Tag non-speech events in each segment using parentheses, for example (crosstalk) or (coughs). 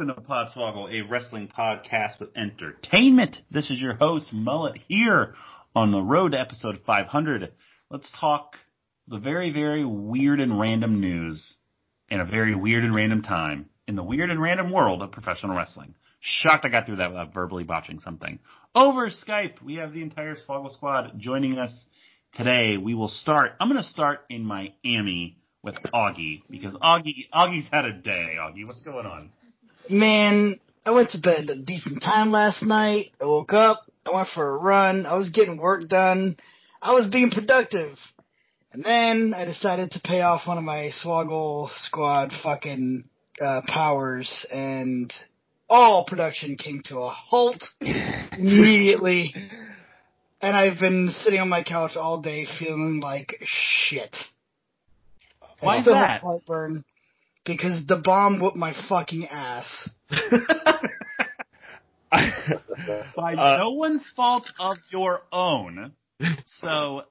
Welcome to Podswoggle, a wrestling podcast with entertainment. This is your host, Mullet, here on the road to episode 500. Let's talk the very, very weird and random news in a very weird and random time in the weird and random world of professional wrestling. Shocked I got through that without verbally botching something. Over Skype, we have the entire Swoggle squad joining us today. We will start, I'm going to start in Miami with Augie because Augie, Augie's had a day. Augie, what's going on? Man, I went to bed at a decent time last night. I woke up. I went for a run. I was getting work done. I was being productive. And then I decided to pay off one of my Swoggle squad fucking uh, powers and all production came to a halt (laughs) immediately. And I've been sitting on my couch all day feeling like shit. Why is that? heartburn because the bomb whooped my fucking ass. (laughs) by Uh, no one's fault of your own. (laughs) So,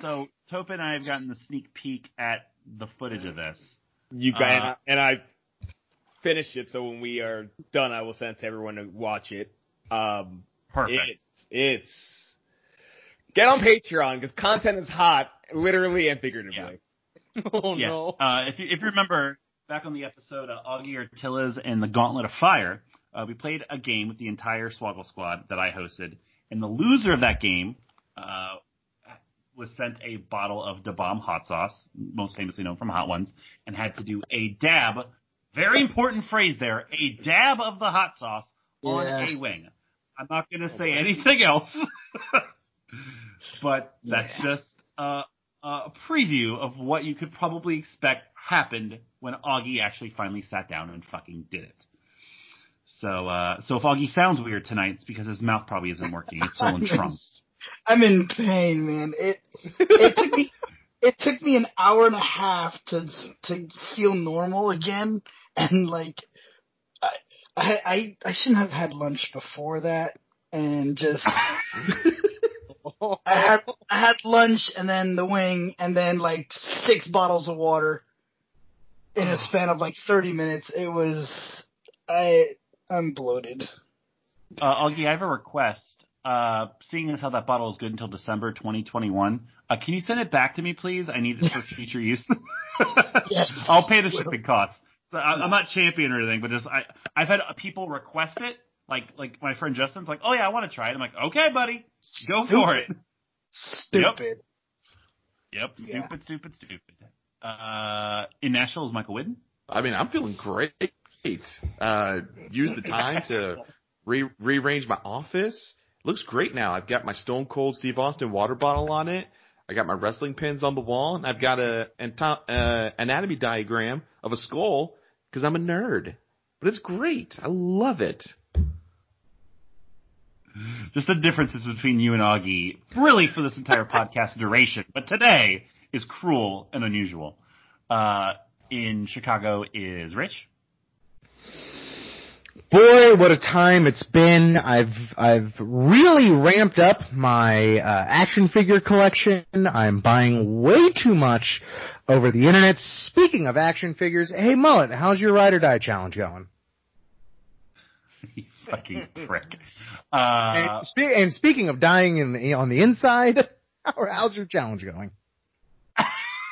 so Topa and I have gotten the sneak peek at the footage of this. You guys, Uh, and I finished it, so when we are done, I will send to everyone to watch it. Um, Perfect. it's, it's, get on Patreon, because content is hot, literally and figuratively. (laughs) Oh yes. no. Uh, if you if you remember back on the episode uh, Augie Ortilas and the Gauntlet of Fire, uh, we played a game with the entire Swoggle squad that I hosted, and the loser of that game uh, was sent a bottle of Da Bomb hot sauce, most famously known from Hot Ones, and had to do a dab. Very important phrase there: a dab of the hot sauce on Yeah. a wing. I'm not going to say anything else, (laughs) but that's Yeah. just uh, a preview of what you could probably expect happened when Augie actually finally sat down and fucking did it. So, uh, so if Augie sounds weird tonight, it's because his mouth probably isn't working. It's still in (laughs) trunks. I'm in pain, man. It it took me it took me an hour and a half to to feel normal again, and like I I I, I shouldn't have had lunch before that, and just (laughs) I had I had lunch and then the wing and then like six bottles of water in a span of like 30 minutes. It was I I'm bloated. Uh, Augie, I have a request. Uh, seeing as how that bottle is good until December 2021, uh, can you send it back to me, please? I need it for (laughs) future use. (laughs) Yes. I'll pay the shipping costs. So I, I'm not champion or anything, but just I, I've had people request it. Like, like my friend Justin's like, oh yeah, I want to try it. I'm like, okay, buddy, go for it. Stupid. Yep, Yeah. stupid, stupid, stupid. Uh, in Nashville is Michael Whidden. I mean, I'm feeling great. Uh, use the time to (laughs) re- rearrange my office. Looks great now. I've got my Stone Cold Steve Austin water bottle on it. I got my wrestling pins on the wall, and I've got a an, uh, anatomy diagram of a skull because I'm a nerd. But it's great. I love it. Just the differences between you and Augie, really for this entire (laughs) podcast duration, but today is cruel and unusual. Uh, in Chicago is Rich. Boy, what a time it's been. I've I've really ramped up my uh, action figure collection. I'm buying way too much over the internet. Speaking of action figures, hey Mullet, how's your ride or die challenge going? You (laughs) fucking prick. Uh, and, spe- and speaking of dying in the, on the inside, (laughs) how's your challenge going?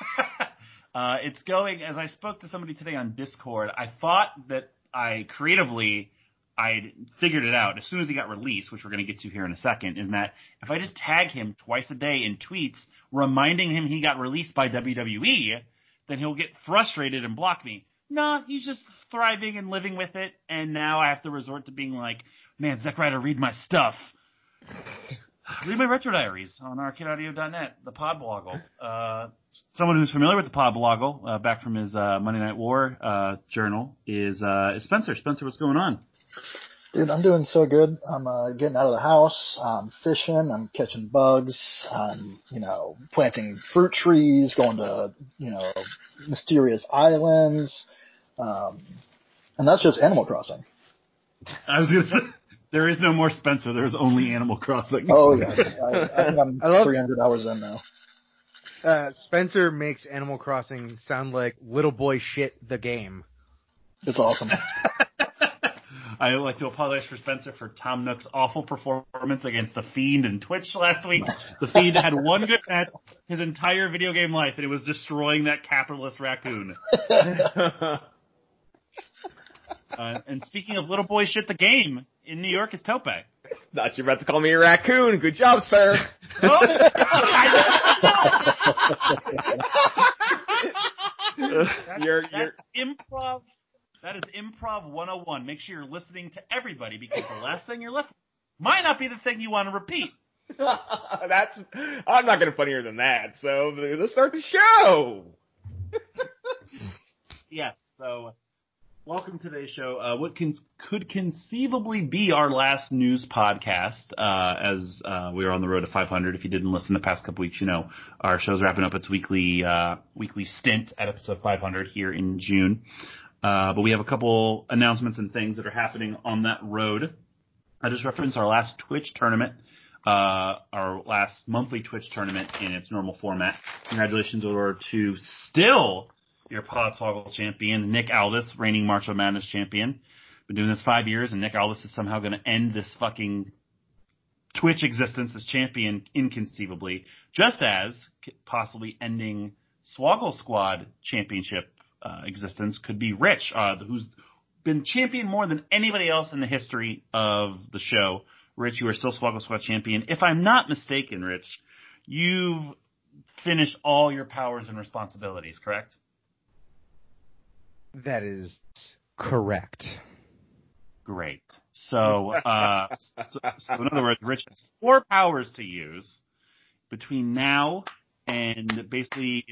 (laughs) uh, it's going, as I spoke to somebody today on Discord, I thought that I creatively, I figured it out as soon as he got released, which we're going to get to here in a second, in that if I just tag him twice a day in tweets reminding him he got released by WWE, then he'll get frustrated and block me. No, he's just thriving and living with it, and now I have to resort to being like, man, Zack Ryder, read my stuff. (laughs) Read my retro diaries on arcadeaudio.net, the podbloggle. Uh, someone who's familiar with the Pod Bloggle, uh, back from his uh, Monday Night War uh, journal, is uh, is Spencer. Spencer, what's going on? Dude, I'm doing so good. I'm uh, getting out of the house. I'm fishing. I'm catching bugs. I'm, you know, planting fruit trees, going to, you know, mysterious islands. Um, and that's just Animal Crossing. I was gonna say there is no more Spencer. There's only Animal Crossing. Oh yeah, I, I think I'm I love- 300 hours in now. Uh, Spencer makes Animal Crossing sound like little boy shit the game. It's awesome. (laughs) I would like to apologize for Spencer for Tom Nook's awful performance against the Fiend in Twitch last week. The Fiend had one good match his entire video game life, and it was destroying that capitalist raccoon. (laughs) Uh, and speaking of little boy shit, the game in New York is Tope. Thought you were about to call me a raccoon. Good job, sir. You're, That's you're, improv. That is improv 101. Make sure you're listening to everybody because the last thing you're left with might not be the thing you want to repeat. (laughs) that's, I'm not gonna funnier than that, so let's start the show. (laughs) Yes. So, welcome to today's show. Uh, what can, could conceivably be our last news podcast, uh, as uh, we are on the road to 500. If you didn't listen the past couple weeks, you know our show's wrapping up its weekly uh, weekly stint at episode 500 here in June. Uh, but we have a couple announcements and things that are happening on that road. I just referenced our last Twitch tournament, uh, our last monthly Twitch tournament in its normal format. Congratulations over to still your Podswoggle champion, Nick Aldis, reigning March Madness champion. Been doing this five years, and Nick Aldis is somehow going to end this fucking Twitch existence as champion inconceivably, just as possibly ending Swoggle Squad championship uh, existence could be Rich, uh, who's been champion more than anybody else in the history of the show. Rich, you are still Swoggle Squad champion. If I'm not mistaken, Rich, you've finished all your powers and responsibilities, correct? That is correct. Great. So, uh, so, so in other words, Rich has four powers to use between now and basically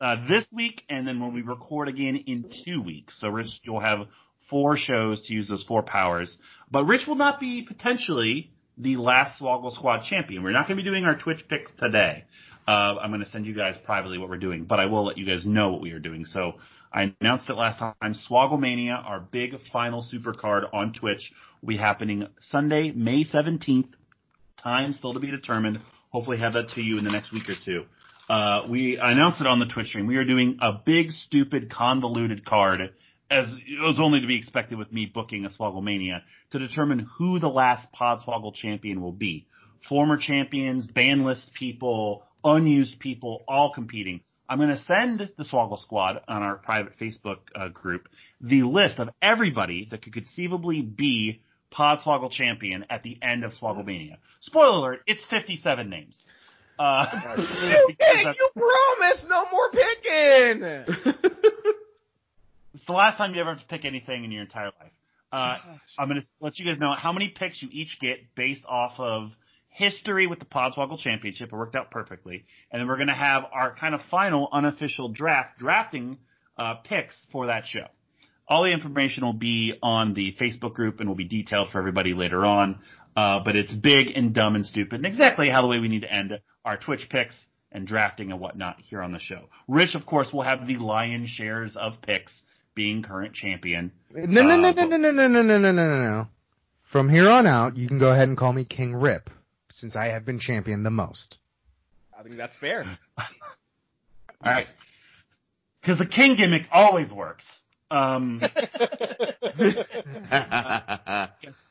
uh, this week, and then when we record again in two weeks. So, Rich, you'll have four shows to use those four powers. But Rich will not be potentially the last Swoggle Squad champion. We're not going to be doing our Twitch picks today. Uh, I'm going to send you guys privately what we're doing, but I will let you guys know what we are doing. So I announced it last time. Swogglemania, our big final super card on Twitch, will be happening Sunday, May 17th. Time still to be determined. Hopefully have that to you in the next week or two. Uh, we announced it on the Twitch stream. We are doing a big, stupid, convoluted card, as it was only to be expected with me booking a Swogglemania, to determine who the last Podswoggle champion will be. Former champions, ban list people, unused people, all competing. I'm going to send the Swoggle Squad on our private Facebook uh, group the list of everybody that could conceivably be Podswoggle champion at the end of Swogglemania. Spoiler alert, it's 57 names. Uh, (laughs) (laughs) You, because you promised no more picking. (laughs) It's the last time you ever have to pick anything in your entire life. Uh, I'm going to let you guys know how many picks you each get based off of history with the Podswoggle Championship. It worked out perfectly. And then we're going to have our kind of final unofficial draft, drafting uh, picks for that show. All the information will be on the Facebook group and will be detailed for everybody later on. Uh, but it's big and dumb and stupid and exactly how the way we need to end our Twitch picks and drafting and whatnot here on the show. Rich, of course, will have the lion's shares of picks being current champion. No, no, no, Uh, no, no, no, no, no, no, no, no, no, no. From here on out, you can go ahead and call me King Rip, since I have been champion the most. I think that's fair. (laughs) All right. Because the king gimmick always works. Um, (laughs) yes,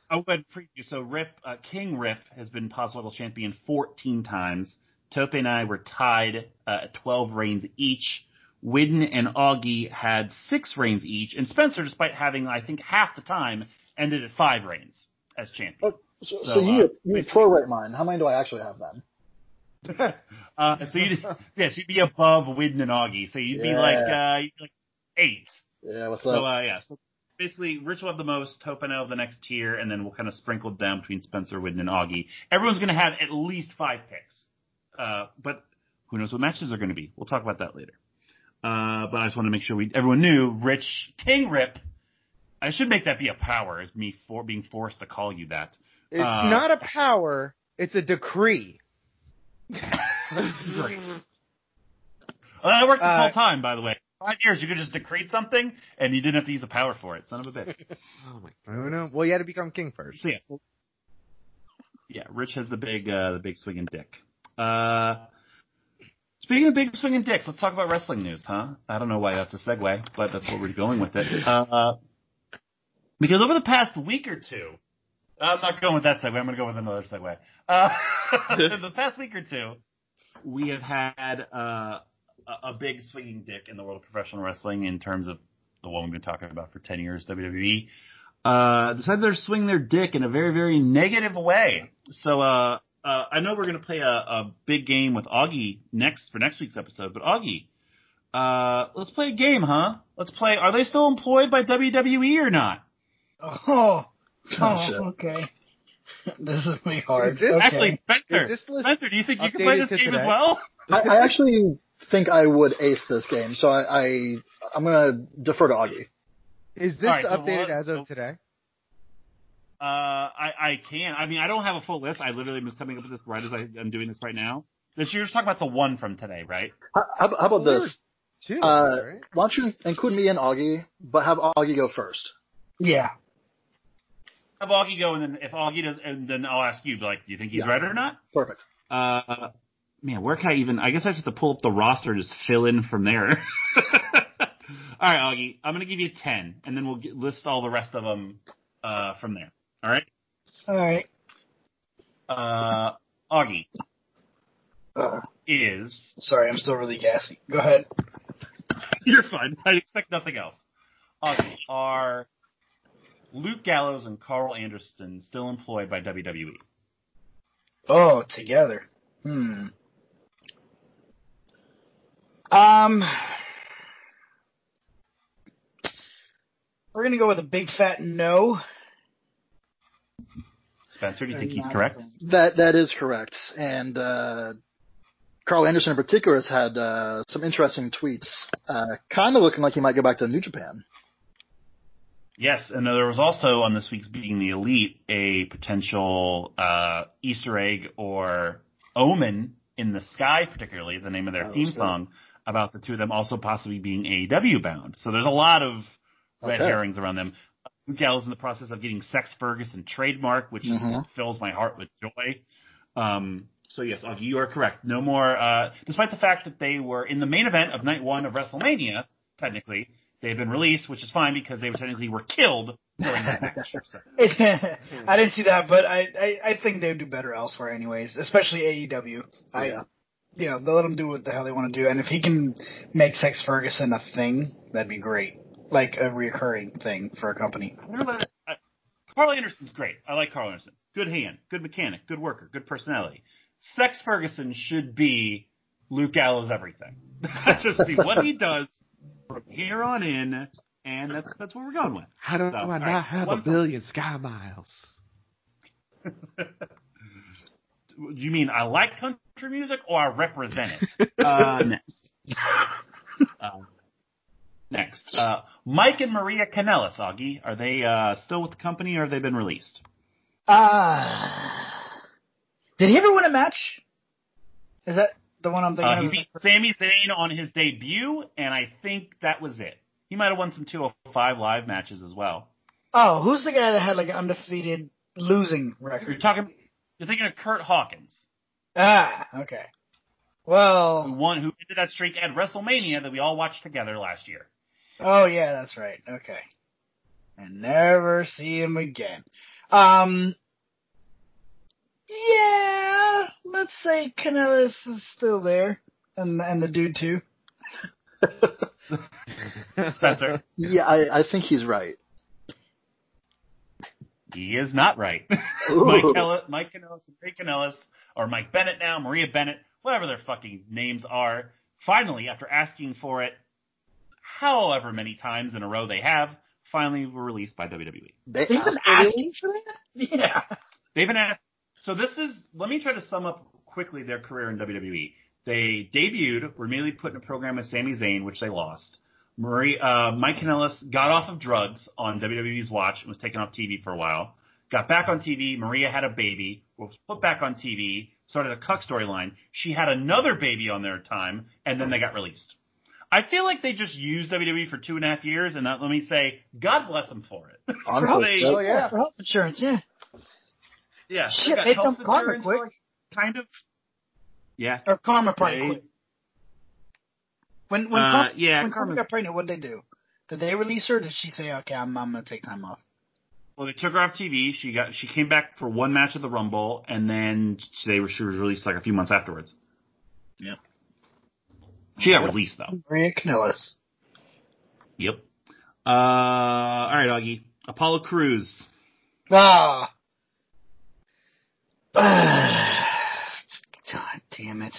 I'll go ahead and preview. So Rip, uh, King Rip has been Podswoggle champion 14 times. Tope and I were tied uh, at 12 reigns each. Widden and Augie had six reigns each, and Spencer, despite having I think half the time, ended at five reigns as champion. Oh, so, So, so, you uh, you prorate mine. How many do I actually have then? (laughs) Uh, so you (laughs) yes, you'd be above Widden and Augie, so you'd be like uh, you'd be like eight. Yeah, what's So up? uh, yeah, so basically, Rich will have the most, Topano the next tier, and then we'll kind of sprinkle down between Spencer, Widden, and Augie. Everyone's going to have at least five picks. Uh, but Who knows what matches are going to be? We'll talk about that later. Uh, but I just want to make sure we everyone knew Rich King Rip. I should make that be a power, as me for being forced to call you that. It's Uh, not a power, it's a decree. (laughs) Great. Well, that worked this Uh, whole time, by the way. Five years, you could just decree something, and you didn't have to use a power for it. Son of a bitch. (laughs) Oh my. I don't know. Well, you had to become king first. So yeah, yeah. Rich has the big, uh, the big swinging dick. Uh, speaking of big swinging dicks, let's talk about wrestling news, huh? I don't know why that's a segue, but that's what we're going with it. Uh, because over the past week or two, I'm not going with that segue. I'm going to go with another segue. (laughs) Uh, (laughs) the past week or two, we have had uh, a, a big swinging dick in the world of professional wrestling in terms of the one we've been talking about for 10 years, WWE uh, decided to swing their dick in a very, very negative way. So, uh, uh, I know we're going to play a, a big game with Augie next for next week's episode, but Augie, uh, let's play a game, huh? Let's play. Are they still employed by WWE or not? Oh, Oh, (laughs) oh, okay. (laughs) This is pretty hard. Is this- okay. Actually, Spencer, Is this Spencer, do you think you can play this game today? as well? I, I actually think I would ace this game, so I, I I'm gonna defer to Augie. Is this All right, so updated what- as so- of today? Uh, I, I can. I mean, I don't have a full list. I literally was coming up with this right as I, I'm doing this right now. That you're just talking about the one from today, right? How, how how about Well, this? Two, Uh, right? Why don't you include me and Augie, but have Augie go first? Yeah. Have Augie go, and then if Augie does, and then I'll ask you, like, do you think he's Yeah. right or not? Perfect. Uh, man, where can I even? I guess I just have to pull up the roster and just fill in from there. (laughs) all right, Augie, I'm gonna give you ten, and then we'll get, list all the rest of them uh, from there. All right, All right. uh, Augie Uh, is. sorry, I'm still really gassy. Go ahead. (laughs) You're fine. I expect nothing else. Augie, are Luke Gallows and Carl Anderson still employed by? WWE? Oh, together. Hmm. Um, we're gonna go with a big fat no. Spencer, do you think he's correct? That that is correct. And uh, Carl Anderson in particular has had uh, some interesting tweets, uh, kind of looking like he might go back to New Japan. Yes, and there was also on this week's Being the Elite a potential uh, Easter egg or omen in the sky, particularly the name of their Oh, theme song, about the two of them also possibly being AEW bound. So there's a lot of red Okay. herrings around them. Luke Gallows in the process of getting Sex Ferguson trademark, which Mhm. fills my heart with joy. Um, so yes, you are correct. No more, uh, despite the fact that they were in the main event of night one of WrestleMania, technically, they've been released, which is fine because they technically were killed during that match. (laughs) So, I didn't see that, but I, I, I think they would do better elsewhere, anyways. Especially AEW. I, Yeah. you know, they'll let them do what the hell they want to do, and if he can make Sex Ferguson a thing, that'd be great, like a reoccurring thing for a company. I don't I- Carl Anderson's great. I like Carl Anderson. Good hand, good mechanic, good worker, good personality. Sex Ferguson should be Luke Gallows everything. That's (laughs) just be what he does from here on in, and that's that's what we're going with. How do So, I all not right, have one a billion sky miles? Do (laughs) you mean I like country music or I represent it? (laughs) uh, next. Um, next. Uh, Mike and Maria Kanellis, Augie, are they uh, still with the company or have they been released? Ah. did he ever win a match? Is that the one I'm thinking Uh, he of? beat Sami Zayn on his debut, and I think that was it. He might have won some 205 live matches as well. Oh, who's the guy that had like an undefeated losing record? You're talking, you're thinking of Kurt Hawkins, Ah, okay. who Well, won, who ended that streak at WrestleMania that we all watched together last year. oh yeah, that's right. Okay. And never see him again. Um, yeah, let's say Kanellis is still there, and and the dude too. (laughs) Spencer, Yeah, I, I think he's right. he is not right. (laughs) Mike, Kel- Mike Kanellis, Maria Kanellis, or Mike Bennett now, Maria Bennett, whatever their fucking names are, finally, after asking for it however many times in a row they have, finally were released by WWE. They They've been asked for it. asking for that. Yeah. They've been asked. So this is. Let me try to sum up quickly their career in WWE. They debuted, were immediately put in a program with Sami Zayn, which they lost. Marie, uh, Mike Kanellis got off of drugs on WWE's watch and was taken off TV for a while. Got back on TV. Maria had a baby, was put back on TV, started a cuck storyline. She had another baby on their time, and then they got released. I feel like they just used WWE for two and a half years, and that, let me say, God bless them for it. (laughs) Honestly, They- Oh yeah, for health insurance. Yeah. Yeah, Shit, got they health dumped Karma quick. like, Kind of. Yeah. Or Karma probably They- quit. When when, Uh, Karma, yeah, when Karma Karma's- got pregnant, what did they do? Did they release her? Or did she say, "Okay, I'm I'm gonna take time off"? Well, they took her off TV. She got she came back for one match at the Rumble, and then they were she was released like a few months afterwards. Yeah. She got released though. Maria Kanellis. Yep. Uh, all right, Augie. Apollo Crews. Ah. (sighs) God damn it.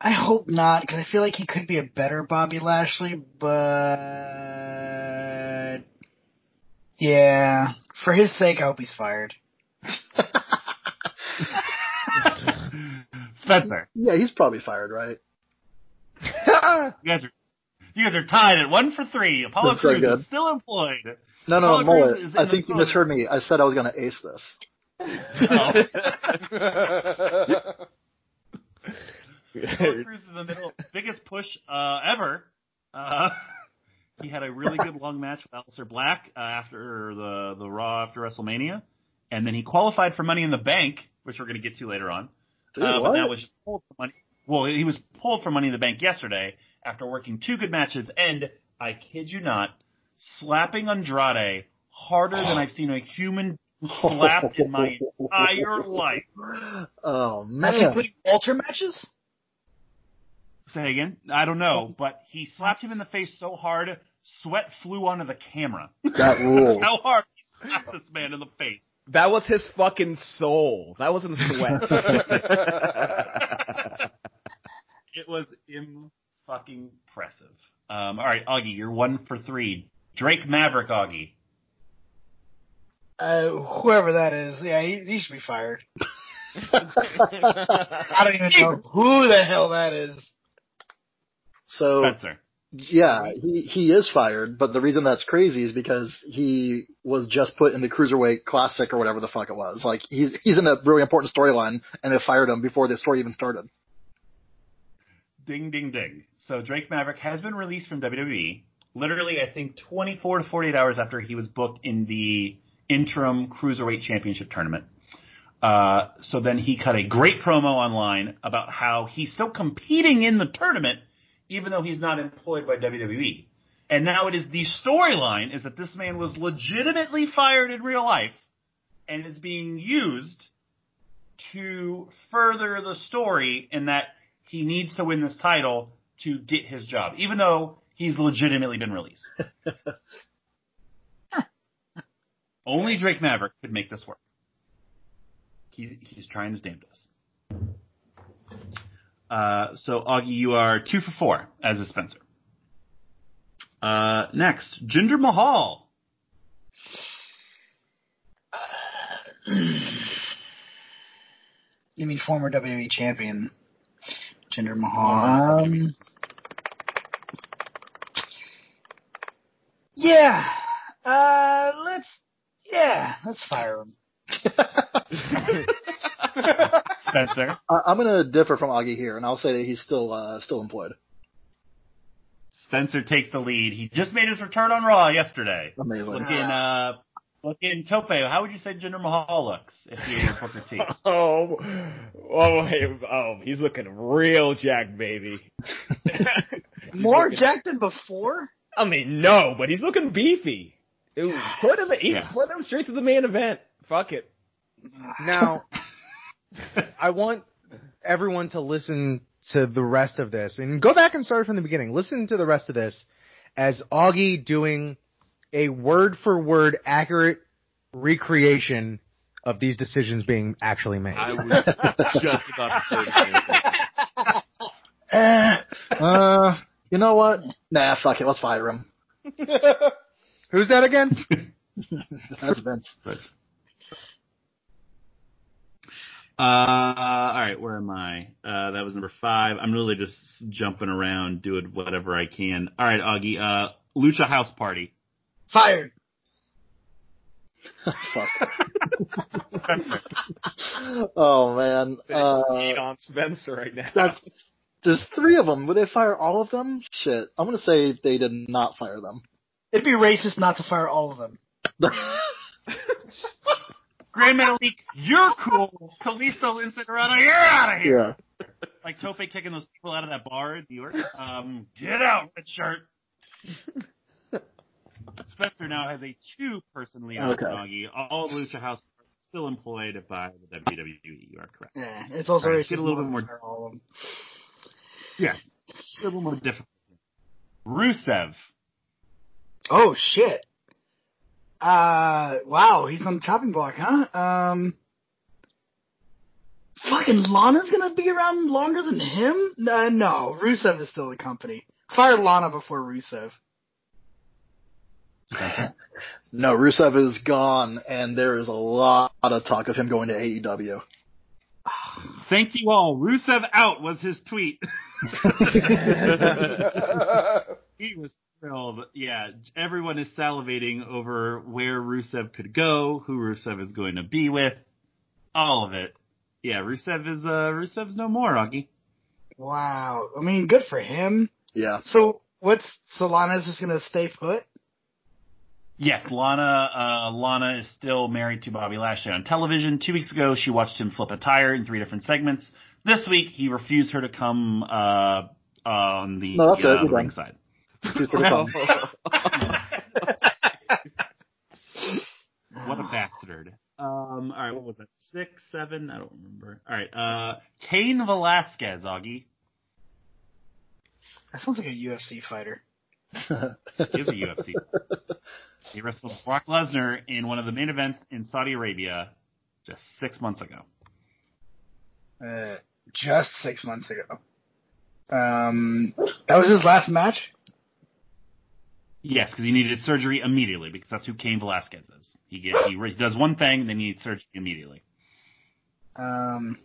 I hope not, because I feel like he could be a better Bobby Lashley, but yeah, for his sake, I hope he's fired. (laughs) Spencer. Yeah, he's probably fired, right? (laughs) You guys are you guys are tied at one for three. Apollo That's so Crews good. is still employed. No, no, Apollo no, Mullet. I think you misheard me. I said I was going to ace this. Apollo (laughs) Crews is in the middle. Biggest push uh, ever. Uh, (laughs) he had a really good long match with Aleister Black uh, after the the Raw after WrestleMania, and then he qualified for Money in the Bank, which we're going to get to later on. Dude, uh, but now was pulled for money. Well, he was pulled for Money in the Bank yesterday after working two good matches, and I kid you not, slapping Andrade harder than (gasps) I've seen a human slapped in my entire life. Oh That's man. including Walter matches? Say again? I don't know, but he slapped him in the face so hard, sweat flew onto the camera. That rules. (laughs) How hard he slapped this man in the face. That was his fucking soul. That wasn't sweat. (laughs) (laughs) It was im fucking impressive. Um, all right, Augie, you're one for three. Drake Maverick, Augie. Uh, whoever that is, yeah, he, he should be fired. I don't even know who the hell that is. So Spencer. yeah, he he is fired, but the reason that's crazy is because he was just put in the cruiserweight classic or whatever the fuck it was. Like he's he's in a really important storyline, and they fired him before the story even started. Ding, ding, ding. So Drake Maverick has been released from WWE. Literally, I think 24 to 48 hours after he was booked in the interim cruiserweight championship tournament. Uh, so then he cut a great promo online about how he's still competing in the tournament, even though he's not employed by WWE. And now it is the storyline is that this man was legitimately fired in real life and is being used to further the story in that he needs to win this title to get his job, even though he's legitimately been released. (laughs) Only Drake Maverick could make this work. He, he's trying his damnedest. Uh, so Augie, you are two for four as a Spencer. Uh, next, Jinder Mahal. (clears throat) You mean former WWE champion Jinder Mahal? Um, yeah. Uh, let's. Yeah, let's fire him. Spencer. I, I'm gonna differ from Augie here, and I'll say that he's still uh, still employed. Spencer takes the lead. He just made his return on Raw yesterday. Amazing. Looking, uh, looking Tope. How would you say Jinder Mahal looks if he were Booker T? (laughs) oh, oh, hey, oh, he's looking real jacked, baby. (laughs) More (laughs) Jack than before? I mean, no, but he's looking beefy. Ooh, (sighs) put him, he, Yeah. put him straight to the main event. Fuck it. Now, (laughs) I want everyone to listen to the rest of this and go back and start from the beginning. Listen to the rest of this as Augie doing a word for word accurate recreation of these decisions being actually made. I was just (laughs) about to say the same thing. Eh, uh, you know what? Nah, fuck it. Let's fire him. (laughs) Who's that again? (laughs) That's Vince. But Uh, all right, where am I? Uh, that was number five. I'm really just jumping around, doing whatever I can. All right, Augie. Uh, Lucha House Party. Fired. Fuck. (laughs) oh man. Hate Uh, on Spencer right now. that's there's three of them. Would they fire all of them? Shit. I'm gonna say they did not fire them. It'd be racist not to fire all of them. (laughs) Grand Metalik, you're cool. Kalisto Lince Dorado, you're out of here. yeah. Like Tope kicking those people out of that bar in New York. Um, get out, red shirt. (laughs) Spencer now has a two-person lead on Okay. Augie. All Lucha House are still employed by the WWE. You are correct. Yeah, it's also All right, racist. get a little bit more- fire all of them. Yes. A little more difficult. Rusev. Oh shit. Uh, wow, he's on the chopping block, huh? Um, fucking Lana's gonna be around longer than him? Uh, no, Rusev is still the company. Fire Lana before Rusev. (laughs) No, Rusev is gone, and there is a lot of talk of him going to AEW. (sighs) Thank you all. Rusev out was his tweet. (laughs) (laughs) he was thrilled. Yeah, everyone is salivating over where Rusev could go, who Rusev is going to be with, all of it. Yeah, Rusev is uh Rusev's no more, Augie. Wow. I mean, good for him. Yeah. So, what's, so Lana's just gonna stay put? Yes, Lana. Uh, Lana is still married to Bobby Lashley on television. Two weeks ago, she watched him flip a tire in three different segments. This week, he refused her to come uh, on the No, that's uh, You're ringside. He's (laughs) gonna. What a bastard. Um, all right, what was that? Six, seven? I don't remember. All right, uh, Cain Velasquez, Augie. That sounds like a UFC fighter. He is a UFC. He wrestled Brock Lesnar in one of the main events in Saudi Arabia just six months ago. Uh, just six months ago. Um, that was his last match? Yes, because he needed surgery immediately because that's who Cain Velasquez is. He gets he, re- does one thing, then he needs surgery immediately. Um,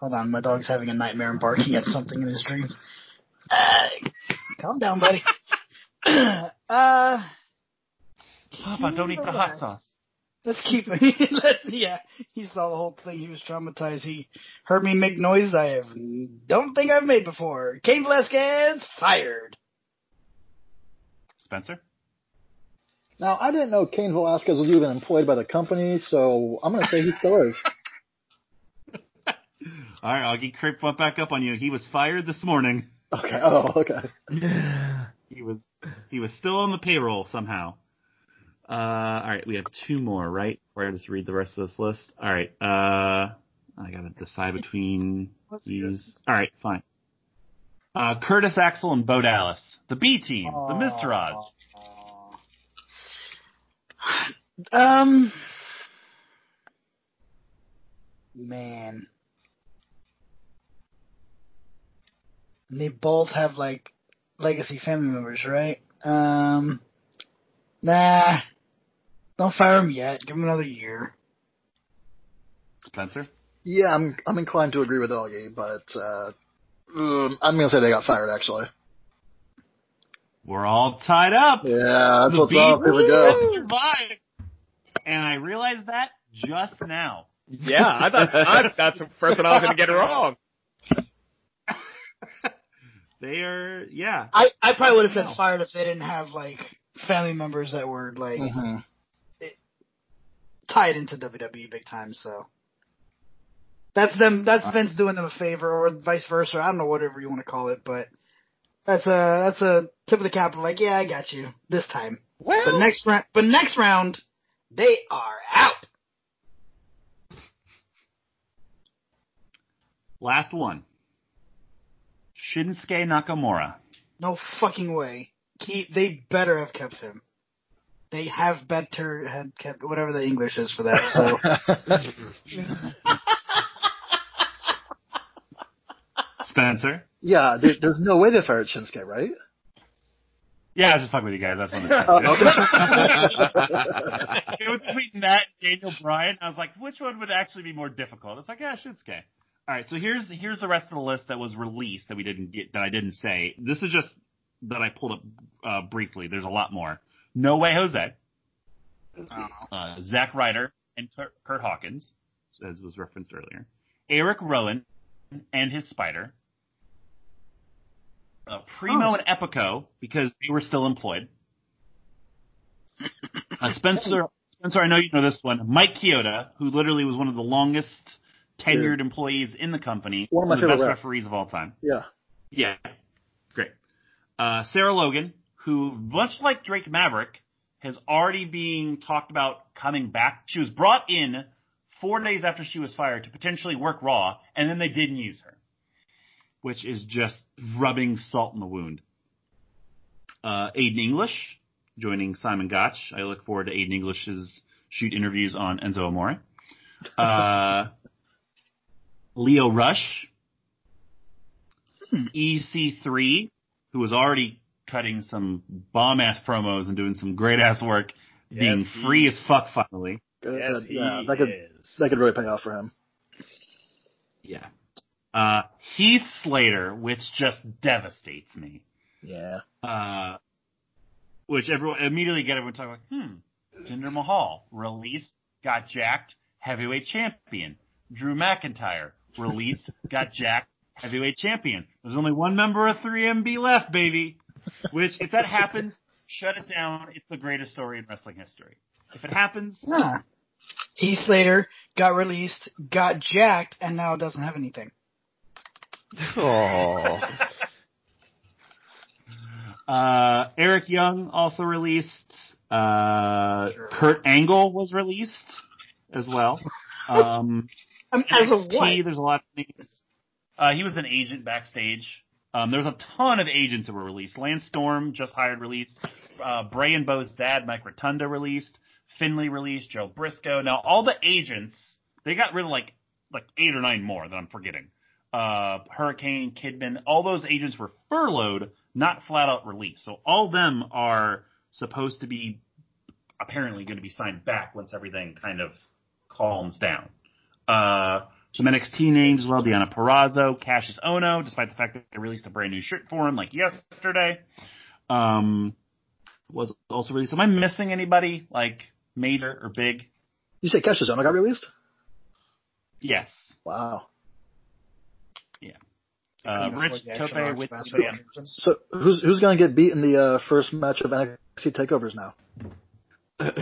hold on, my dog's having a nightmare and barking at something in his dreams. Uh, calm down, buddy. (coughs) uh, Papa, don't eat the hot sauce. let's keep it. (laughs) let's, yeah, he saw the whole thing. He was traumatized. He heard me make noise I have don't think I've made before. Cain Velasquez fired. Spencer? Now, I didn't know Cain Velasquez was even employed by the company, so I'm gonna say he still is. (laughs) All right, Augie, creep went back up on you. He was fired this morning. Okay. Oh, okay. (sighs) He was he was still on the payroll somehow. Uh, all right, we have two more, right? Before I just read the rest of this list. All right, uh, I gotta decide between these. All right, fine. Uh, Curtis Axel and Bo Dallas, the B team, the Miztourage. Um, man, And they both have like legacy family members, right? Um, nah, don't fire them yet. Give them another year. Spencer. Yeah, I'm I'm inclined to agree with Augie, but uh, um, I'm gonna say they got fired. Actually. We're all tied up. Yeah, that's The what's up. Here we go. survived. And I realized that just now. yeah, I thought I, that's the first one I was going to get wrong. (laughs) They are, yeah. I I probably would have Wow. said fired if they didn't have like family members that were like Mhm. tied into WWE big time. So that's them. That's uh, Vince doing them a favor, or vice versa. I don't know whatever you want to call it, but that's a that's a tip of the cap. Like, yeah, I got you this time. Well, But next round, but next round, they are out. Last one. Shinsuke Nakamura. No fucking way. Keep. They better have kept him. They have better had kept whatever the English is for that. So (laughs) Spencer. yeah, there, there's no way they fired Shinsuke, right? Yeah, I was just fucking with you guys. That's one. Of Oh, the it was between that and Daniel Bryan. I was like, which one would actually be more difficult? It's like, yeah, Shinsuke. All right, so here's here's the rest of the list that was released that we didn't get that I didn't say. This is just that I pulled up uh, briefly. There's a lot more. No way, Jose. Uh, Zack Ryder and Kurt, Kurt Hawkins, as was referenced earlier. Eric Rowan and his spider. Uh, Primo Oh. and Epico because they were still employed. Uh, (laughs) Spencer, Spencer, I know you know this one. Mike Chioda, who literally was one of the longest tenured employees in the company, One of my one favorite best referees of all time. Yeah. Yeah, great. Uh, Sarah Logan, who much like Drake Maverick, has already being talked about coming back. She was brought in four days after she was fired to potentially work Raw, and then they didn't use her, which is just rubbing salt in the wound. Uh, Aiden English joining Simon Gotch. I look forward to Aiden English's shoot interviews on Enzo Amore. Uh, (laughs) Lio Rush, EC3, who was already cutting some bomb ass promos and doing some great ass work, being Yes, he free is. as fuck finally. Yes, good. he yeah, that could is. that could really pay off for him. Yeah. Uh, Heath Slater, which just devastates me. Yeah. Uh, which everyone immediately get everyone talking like, hmm, Jinder Mahal released, got jacked, heavyweight champion. Drew McIntyre released, (laughs) got jacked, heavyweight champion. There's only one member of 3MB left, baby. Which, if that happens, shut it down. It's the greatest story in wrestling history. If it happens, Yeah. Heath Slater got released, got jacked, and now doesn't have anything. Oh. (laughs) Uh, Eric Young also released. Uh, Sure. Kurt Angle was released as well. (laughs) Um, I mean, as of NXT, what? there's a lot of names. Uh, he was an agent backstage. Um, there was a ton of agents that were released. Lance Storm just hired released. Uh, Bray and Bo's dad, Mike Rotunda, released. Finlay released. Joe Briscoe. Now all the agents, they got rid of like like eight or nine more that I'm forgetting. Uh, Hurricane, Kidman, all those agents were furloughed, not flat out released. So all of them are supposed to be apparently going to be signed back once everything kind of calms down. Uh, some NXT names as well, Deonna Purrazzo, Kassius Ohno, despite the fact that they released a brand new shirt for him like yesterday. Um, was also released. Am I missing anybody like major or big? You say Kassius Ohno got released? Yes. Wow. Uh, Rich afford Tope with basketball the jerseys. So who's who's gonna get beat in the uh, first match of NXT takeovers now? (laughs)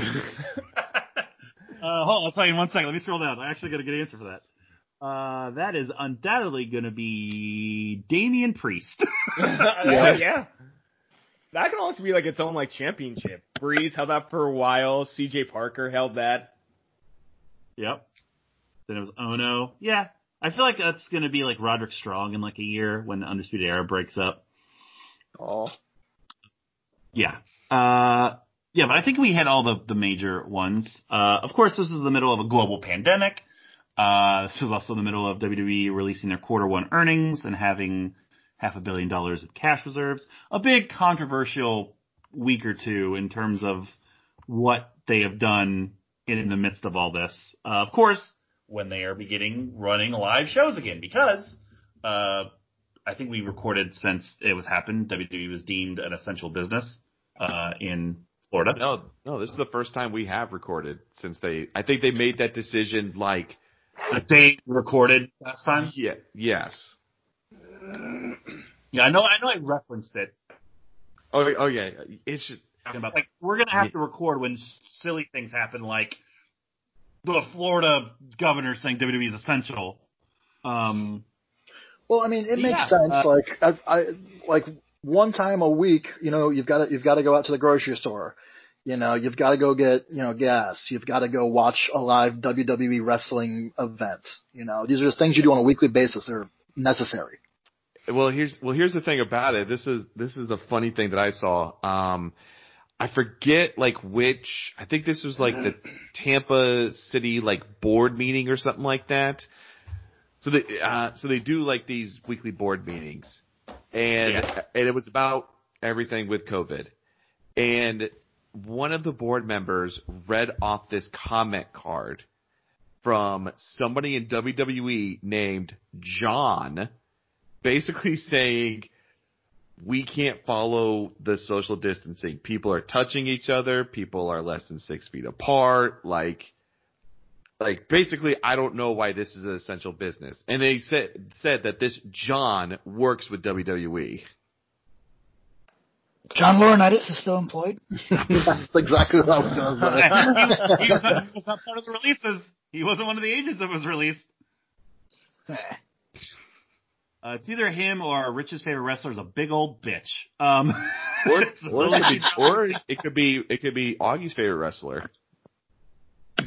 Uh, hold on, I'll tell you in one second. Let me scroll down. I actually got a good answer for that. Uh, that is undoubtedly going to be Damian Priest. (laughs) (laughs) yeah. yeah. That can also be like its own like championship. Breeze held that for a while. CJ Parker held that. Yep. Then it was Ohno. Yeah. I feel like that's going to be like Roderick Strong in like a year when the Undisputed Era breaks up. Oh, Yeah. Uh, yeah, but I think we had all the, the major ones. Uh, of course, this is the middle of a global pandemic. Uh, this is also in the middle of WWE releasing their quarter one earnings and having half a billion dollars of cash reserves. A big controversial week or two in terms of what they have done in the midst of all this. Uh, of course, when they are beginning running live shows again, because, uh, I think we recorded since it was happened, WWE was deemed an essential business, uh, in Florida. No, no, this is the first time we have recorded since they. I think they made that decision like. That they recorded last time. Yeah. Yes. Yeah, I know. I know. I referenced it. Oh, oh yeah. It's just. Talking about like we're gonna have to record when silly things happen, like the Florida governor saying WWE is essential. Um, well, I mean, it makes Yeah, sense. uh, like, I, I like one time a week, you know, you've got to you've got to go out to the grocery store. You know, you've got to go get you know gas. You've got to go watch a live WWE wrestling event. You know, these are just things you do on a weekly basis. They're necessary. Well, here's well here's the thing about it. This is this is the funny thing that I saw. Um, I forget like which. I think this was like the Tampa City like board meeting or something like that. So they uh, so they do like these weekly board meetings, and Yeah. and it was about everything with COVID. and one of the board members read off this comment card from somebody in WWE named John, basically (laughs) saying, we can't follow the social distancing. People are touching each other. People are less than six feet apart. Like, like basically, I don't know why this is an essential business. And they said said that this John works with WWE. John Laurinaitis is still employed. (laughs) That's exactly what I was going to say. he, was not, he was not part of the releases. He wasn't one of the agents that was released. Eh. Uh, it's either him or Rich's favorite wrestler is a big old bitch. Um, (laughs) Or, or, it could be, or it could be it could be Augie's favorite wrestler. The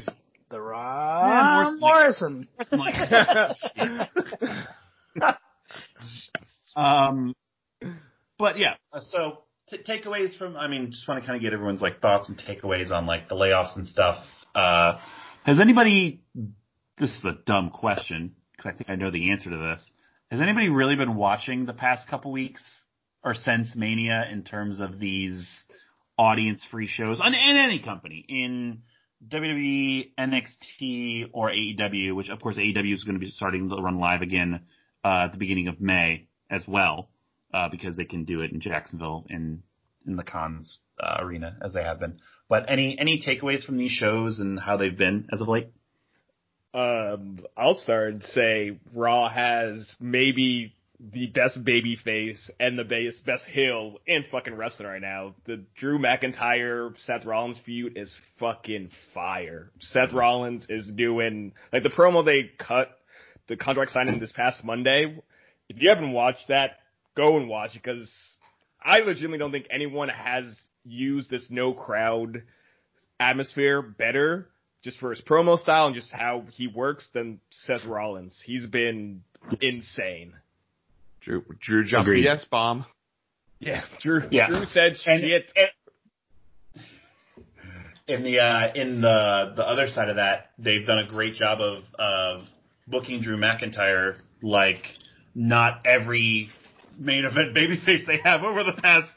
Yeah, Ron more Morrison. (laughs) um, but yeah, uh, so t- takeaways from, I mean, just want to kind of get everyone's like thoughts and takeaways on like the layoffs and stuff. Uh, has anybody, this is a dumb question because I think I know the answer to this. Has anybody really been watching the past couple weeks or since Mania in terms of these audience free shows on in any company in WWE, NXT, or AEW, which of course AEW is going to be starting to run live again uh, at the beginning of May as well, uh, because they can do it in Jacksonville in in the cons uh, arena as they have been. But any any takeaways from these shows and how they've been as of late? Um, I'll start and say Raw has maybe the best baby face and the best best heel in fucking wrestling right now. The Drew McIntyre Seth Rollins feud is fucking fire. Seth Rollins is doing like the promo they cut the contract signing this past Monday. If you haven't watched that, go and watch it because I legitimately don't think anyone has used this no crowd atmosphere better just for his promo style and just how he works than Seth Rollins. He's been insane. Drew Drew jumped Agreed. the S bomb. Yeah, Drew. Yeah. Drew said And- shit. in the uh, in the the other side of that, they've done a great job of of booking Drew McIntyre like not every main event (laughs) babyface they have over the past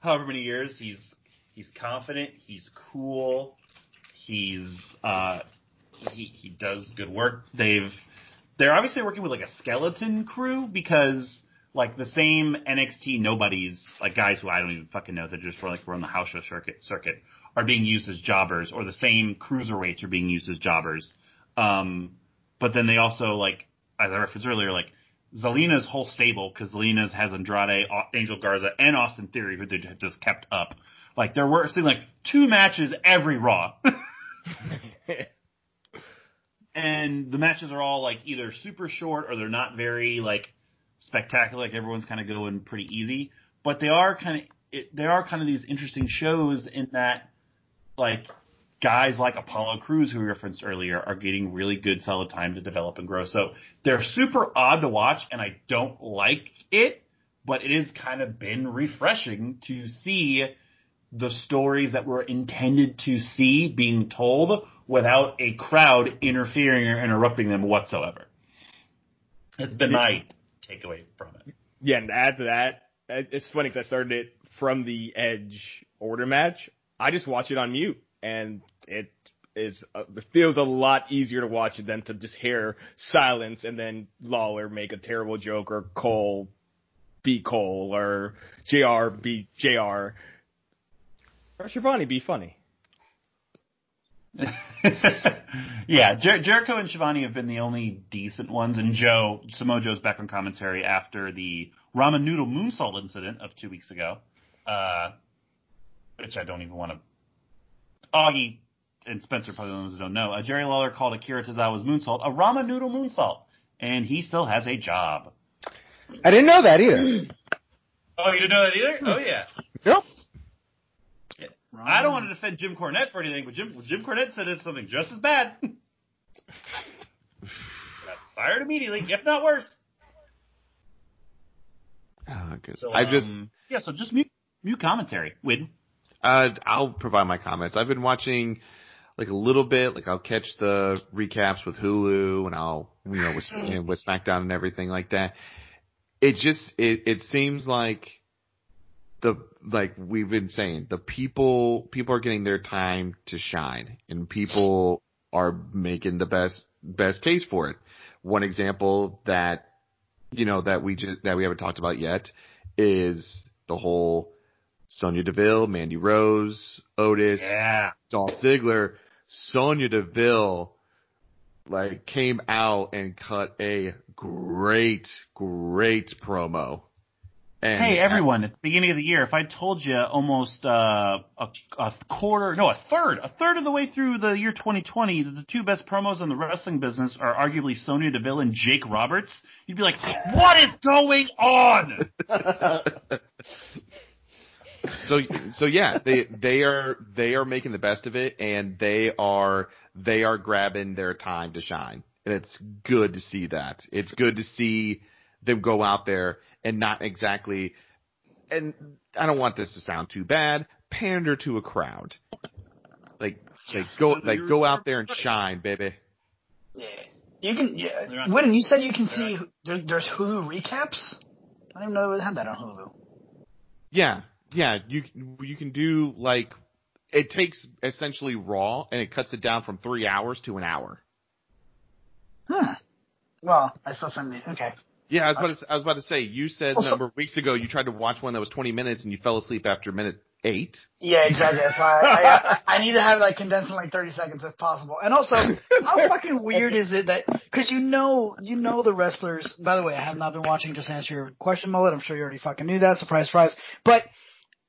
however many years. He's he's confident, he's cool, he's uh he he does good work. They've they're obviously working with like a skeleton crew because like the same NXT nobodies, like guys who I don't even fucking know, that just for like run the house show circuit circuit, are being used as jobbers, or the same cruiserweights are being used as jobbers. Um, but then they also like, as I referenced earlier, like Zelina's whole stable, because Zelina's has Andrade, Angel Garza, and Austin Theory, who they just kept up. Like there were seeing like two matches every Raw. (laughs) (laughs) and the matches are all like either super short or they're not very like spectacular. Like everyone's kind of going pretty easy, but they are kind of they are kind of these interesting shows in that like guys like Apollo Crews, who we referenced earlier, are getting really good solid time to develop and grow. So they're super odd to watch, and I don't like it, but it has kind of been refreshing to see the stories that were intended to see being told without a crowd interfering or interrupting them whatsoever. That's been my takeaway from it. yeah, and to add to that, it's funny because I started it from the Edge Orton match. I just watch it on mute, and it is uh, it feels a lot easier to watch it than to just hear silence and then Lawler make a terrible joke or Cole be Cole or Jr. be Jr. Or Schiavone be funny. (laughs) yeah, Jer- Jericho and Schiavone have been the only decent ones, and Joe Samoa Joe's back on commentary after the ramen noodle moonsault incident of two weeks ago, uh, which I don't even want to. Augie and Spencer probably the ones who don't know. Uh, Jerry Lawler called Akira Tozawa's moonsault a ramen noodle moonsault, and he still has a job. I didn't know that either. (clears throat) Oh, you didn't know that either? Oh yeah. Nope. I don't want to defend Jim Cornette for anything, but Jim Jim Cornette said it's something just as bad. (laughs) Got fired immediately, if not worse. Oh, good. So, I just um, yeah, so just mute mute commentary. Win. Uh, I'll provide my comments. I've been watching like a little bit, like I'll catch the recaps with Hulu and I'll, you know, with, you (laughs) know, with SmackDown and everything like that. It just, it, it seems like the like we've been saying, the people people are getting their time to shine, and people are making the best best case for it. One example that you know that we just that we haven't talked about yet is the whole Sonya Deville, Mandy Rose, Otis, Yeah. Dolph Ziggler, Sonya Deville like came out and cut a great, great promo. And Hey everyone! At the beginning of the year, if I told you almost uh, a, a quarter, no, a third, a third of the way through the year 2020, that the two best promos in the wrestling business are arguably Sonya Deville and Jake Roberts, you'd be like, "What is going on?" so so yeah, they they are they are making the best of it, and they are they are grabbing their time to shine, and it's good to see that. It's good to see them go out there and not exactly. And I don't want this to sound too bad. Pander to a crowd, like like go like go out there and shine, baby. Yeah. You can, yeah. on- When you said you can see, there, there's Hulu recaps? I didn't even know they had that on Hulu. Yeah, yeah. You you can do like it takes essentially Raw and it cuts it down from three hours to an hour. Huh. Well, I still find it, okay. Yeah, I was about uh, to, I was about to say. You said a number of weeks ago you tried to watch one that was 20 minutes and you fell asleep after minute eight. Yeah, exactly. That's why I, I, I need to have like condensed in like 30 seconds if possible. And also, how (laughs) fucking weird is it that because you know you know the wrestlers. By the way, I have not been watching. Just answer your question, Mullet. I'm sure you already fucking knew that. Surprise, surprise. But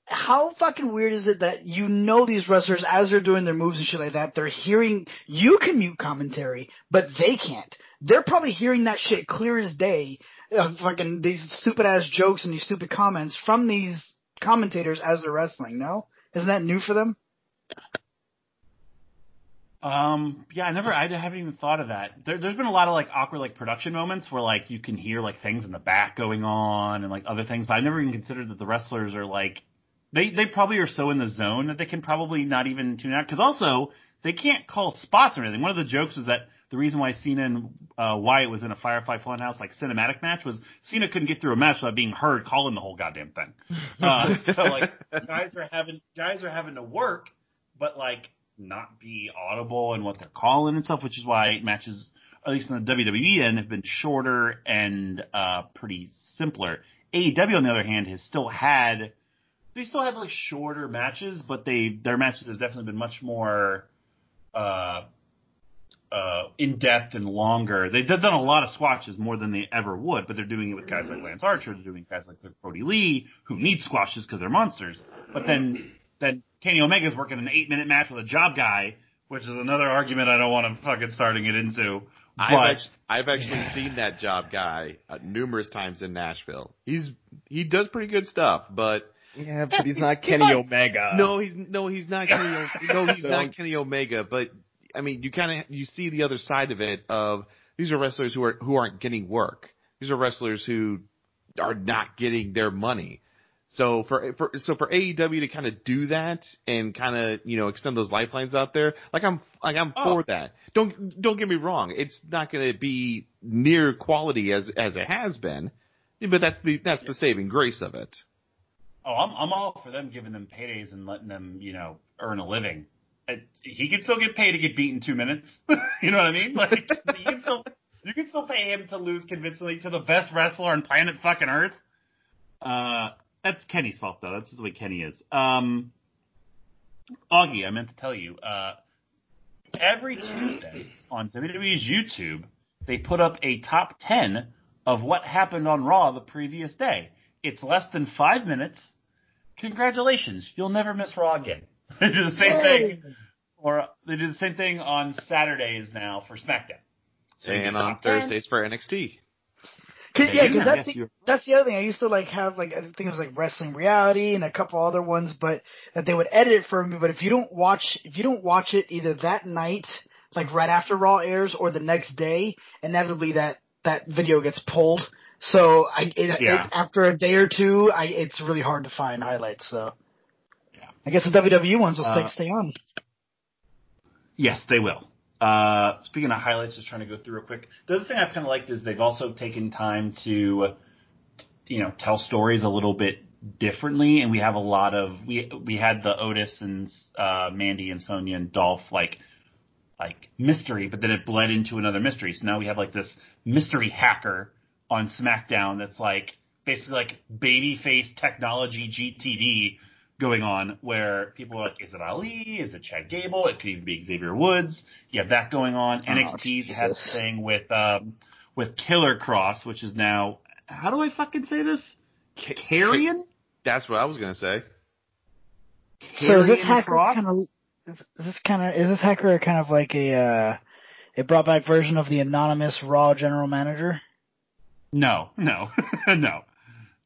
how fucking weird is it that you know these wrestlers as they're doing their moves and shit like that? They're hearing you can mute commentary, but they can't. They're probably hearing that shit clear as day. Uh, fucking these stupid ass jokes and these stupid comments from these commentators as they're wrestling. No, isn't that new for them? Um, yeah, I never, I haven't even thought of that. There, there's been a lot of like awkward like production moments where like you can hear like things in the back going on and like other things, but I never even considered that the wrestlers are like, they, they probably are so in the zone that they can probably not even tune out. Cause also they can't call spots or anything. One of the jokes was that the reason why Cena and uh, Wyatt was in a Firefly Funhouse like cinematic match was Cena couldn't get through a match without being heard calling the whole goddamn thing. (laughs) Uh, so like guys are having guys are having to work, but like not be audible in what they're calling and stuff, which is why matches, at least in the WWE end, have been shorter and uh pretty simpler. AEW on the other hand has still had they still have like shorter matches, but they their matches have definitely been much more uh uh, in depth and longer. They've done a lot of squashes more than they ever would, but they're doing it with guys like Lance Archer, they're doing guys like Brodie Lee, who need squashes because they're monsters. But then, then Kenny Omega's working an eight minute match with a job guy, which is another argument I don't want to fucking starting it into. I've But actually, I've actually (laughs) seen that job guy uh, numerous times in Nashville. He's he does pretty good stuff, but Yeah, but he's not Kenny Omega. no, he's no, he's not Kenny. O- (laughs) no, he's So- not Kenny Omega. But I mean, you kind of you see the other side of it. Of these are wrestlers who are who aren't getting work. These are wrestlers who are not getting their money. So for, for so for AEW to kind of do that and kind of you know extend those lifelines out there, like I'm like I'm Oh. for that. Don't don't get me wrong, it's not going to be near quality as as it has been, but that's the that's the saving grace of it. Oh, I'm I'm all for them giving them paydays and letting them, you know, earn a living. It, he can still get paid to get beat in two minutes. (laughs) you know what I mean? Like you can still you can still pay him to lose convincingly to the best wrestler on planet fucking Earth. Uh, that's Kenny's fault though. That's just the way Kenny is. Um, Augie, I meant to tell you. Uh, every Tuesday on WWE's YouTube, they put up a top ten of what happened on Raw the previous day. It's less than five minutes. Congratulations, you'll never miss Raw again. (laughs) they do the same thing, or they do the same thing on Saturdays now for SmackDown. So And on top 10. Thursdays for NXT. Cause, Yeah, yeah, because that's the, you're- that's the other thing. I used to like have like I think it was like Wrestling Reality and a couple other ones, but that they would edit it for me. But if you don't watch, if you don't watch it either that night, like right after Raw airs, or the next day, inevitably that that video gets pulled. So I it, Yeah. it, after a day or two, I it's really hard to find highlights. So Yeah. I guess the WWE ones will Uh, stay stay on. Yes, they will. Uh, speaking of highlights, just trying to go through real quick. The other thing I've kind of liked is they've also taken time to, you know, tell stories a little bit differently, and we have a lot of we we had the Otis and uh, Mandy and Sonya and Dolph like like mystery, but then it bled into another mystery. So now we have like this mystery hacker on SmackDown that's like basically like babyface technology GTD going on where people are like, is it Ali? Is it Chad Gable? It could even be Xavier Woods. You have that going on. Oh, NXT Jesus. has this thing with um with Killer Kross, which is now how do I fucking say this? Karrion? That's what I was gonna say. So is this hacker kind of? Is this kind of? Is this hacker kind of like a uh, a brought back version of the anonymous Raw general manager? No, no, (laughs) no.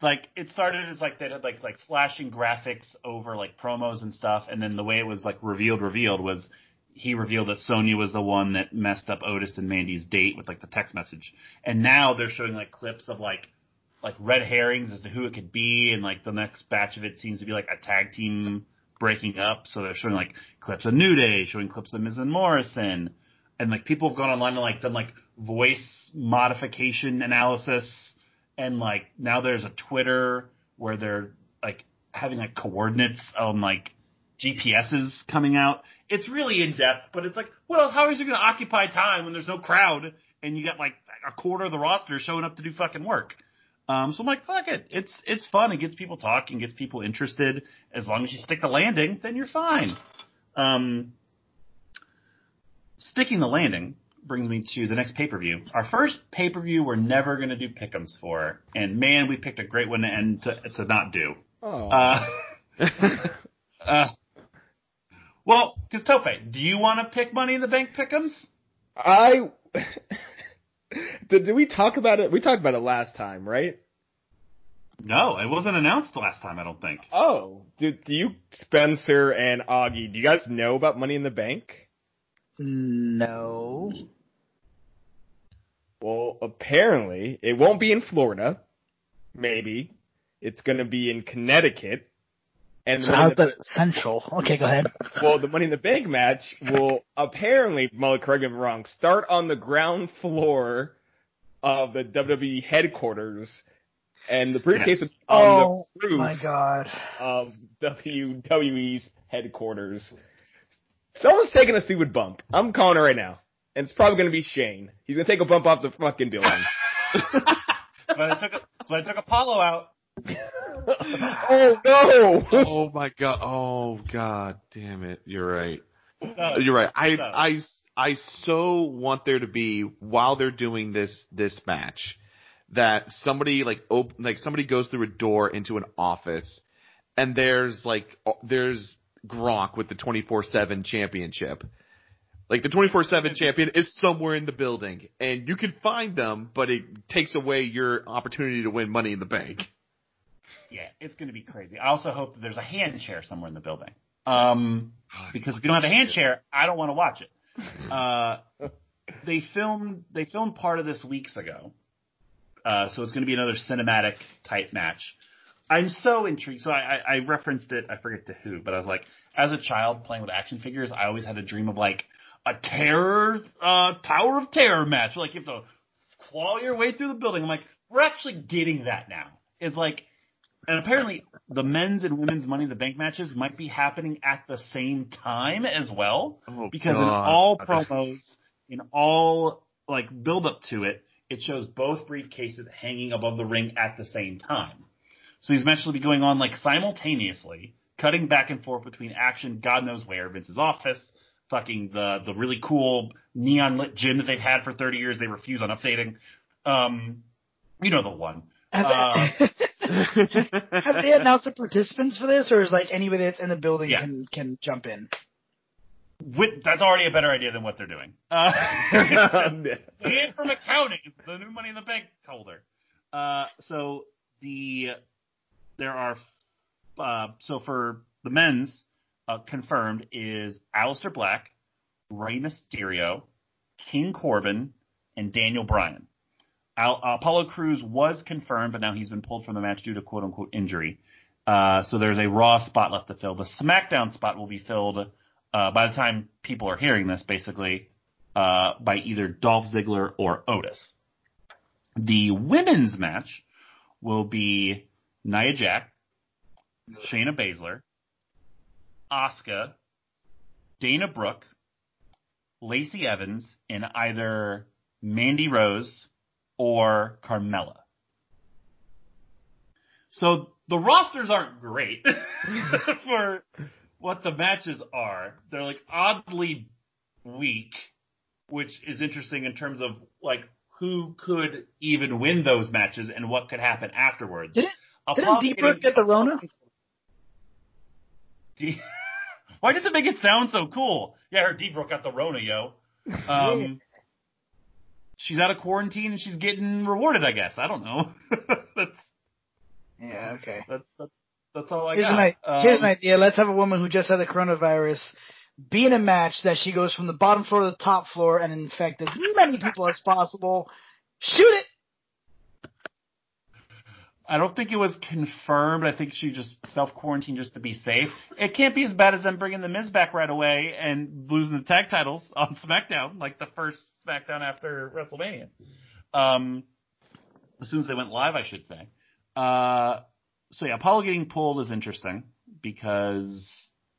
Like it started as like they had like like flashing graphics over like promos and stuff, and then the way it was like revealed revealed was he revealed that Sonya was the one that messed up Otis and Mandy's date with like the text message, and now they're showing like clips of like like red herrings as to who it could be, and like the next batch of it seems to be like a tag team breaking up. So they're showing like clips of New Day, showing clips of Miz and Morrison, and like people have gone online and like done like voice modification analysis, and like now there's a Twitter where they're like having like coordinates on like GPSs coming out. It's really in depth, but it's like, well, how is it going to occupy time when there's no crowd and you got like a quarter of the roster showing up to do fucking work? Um, so I'm like, fuck it. It's it's fun. It gets people talking, gets people interested. As long as you stick the landing, then you're fine. Um, sticking the landing brings me to the next pay per view. Our first pay per view we're never going to do pickums for, and man, we picked a great one to end to, to not do. Oh. Uh, (laughs) uh, well, because Tope, do you want to pick Money in the Bank pickums? I (laughs) did, did we talk about it? We talked about it last time, right? No, it wasn't announced last time. I don't think. Oh, do, do you, Spencer and Augie, do you guys know about Money in the Bank? No. Well, apparently it won't be in Florida. Maybe it's going to be in Connecticut. And So how's the- that central? Okay, go ahead. (laughs) well, the Money in the Bank match will apparently, Mullet, correct me if I'm wrong, start on the ground floor of the WWE headquarters, and the briefcase is on Oh the roof my god. of WWE's headquarters. Someone's taking a stupid bump. I'm calling it right now. And it's probably going to be Shane. He's going to take a bump off the fucking building. (laughs) But I took a, so I took Apollo out. (laughs) oh no! oh my god. Oh god. Damn it. You're right. So, You're right. I, So- I, I so want there to be while they're doing this this match that somebody like op- like somebody goes through a door into an office and there's like there's Gronk with the 24/7 championship. Like the 24/7 champion is somewhere in the building and you can find them but it takes away your opportunity to win money in the bank. yeah, it's going to be crazy. I also hope that there's a hand chair somewhere in the building. Um, because if you don't have a hand chair, I don't want to watch it. (laughs) Uh, they filmed they filmed part of this weeks ago, uh, so it's going to be another cinematic type match. I'm so intrigued. So I, I, I referenced it. I forget to who, but I was like, as a child playing with action figures, I always had a dream of like a terror uh, Tower of Terror match. Like you have to claw your way through the building. I'm like, we're actually getting that now. Is like and apparently the men's and women's Money in the Bank matches might be happening at the same time as well. Oh, because in God. all promos, in all like build up to it, it shows both briefcases hanging above the ring at the same time. So these matches will be going on like simultaneously, cutting back and forth between action, God knows where, Vince's office, fucking the the really cool neon lit gym that they've had for 30 years they refuse on updating. Um, you know the one. Have, Uh, (laughs) have they announced the participants for this, or is like anybody that's in the building Yeah. can can jump in? With, that's already a better idea than what they're doing. Uh, (laughs) and from accounting, it's the new Money in the Bank holder. Uh, so the there are uh, so for the men's uh, confirmed is Aleister Black, Rey Mysterio, King Corbin, and Daniel Bryan. Al, Apollo Crews was confirmed, but now he's been pulled from the match due to quote unquote injury. Uh, so there's a Raw spot left to fill. The SmackDown spot will be filled uh, by the time people are hearing this, basically, uh, by either Dolph Ziggler or Otis. The women's match will be Nia Jax, Shayna Baszler, Asuka, Dana Brooke, Lacey Evans, and either Mandy Rose or Carmella. So the rosters aren't great (laughs) for what the matches are. They're like oddly weak, which is interesting in terms of like who could even win those matches and what could happen afterwards. Didn't- Didn't Deep Brook get the Rona? (laughs) Why does it make it sound so cool? Yeah, her Deep Brook got the Rona, yo. Um, (laughs) she's out of quarantine and she's getting rewarded, I guess. I don't know. (laughs) that's, Yeah, okay. that's, that's, that's all I Here's an, got. i- here's an Um, idea. Let's have a woman who just had the coronavirus be in a match that she goes from the bottom floor to the top floor and infect as many people as possible. Shoot it! I don't think it was confirmed. I think she just self quarantined just to be safe. It can't be as bad as them bringing the Miz back right away and losing the tag titles on (laughs) SmackDown, like the first SmackDown after WrestleMania. Um, as soon as they went live, I should say. Uh, so yeah, Apollo getting pulled is interesting because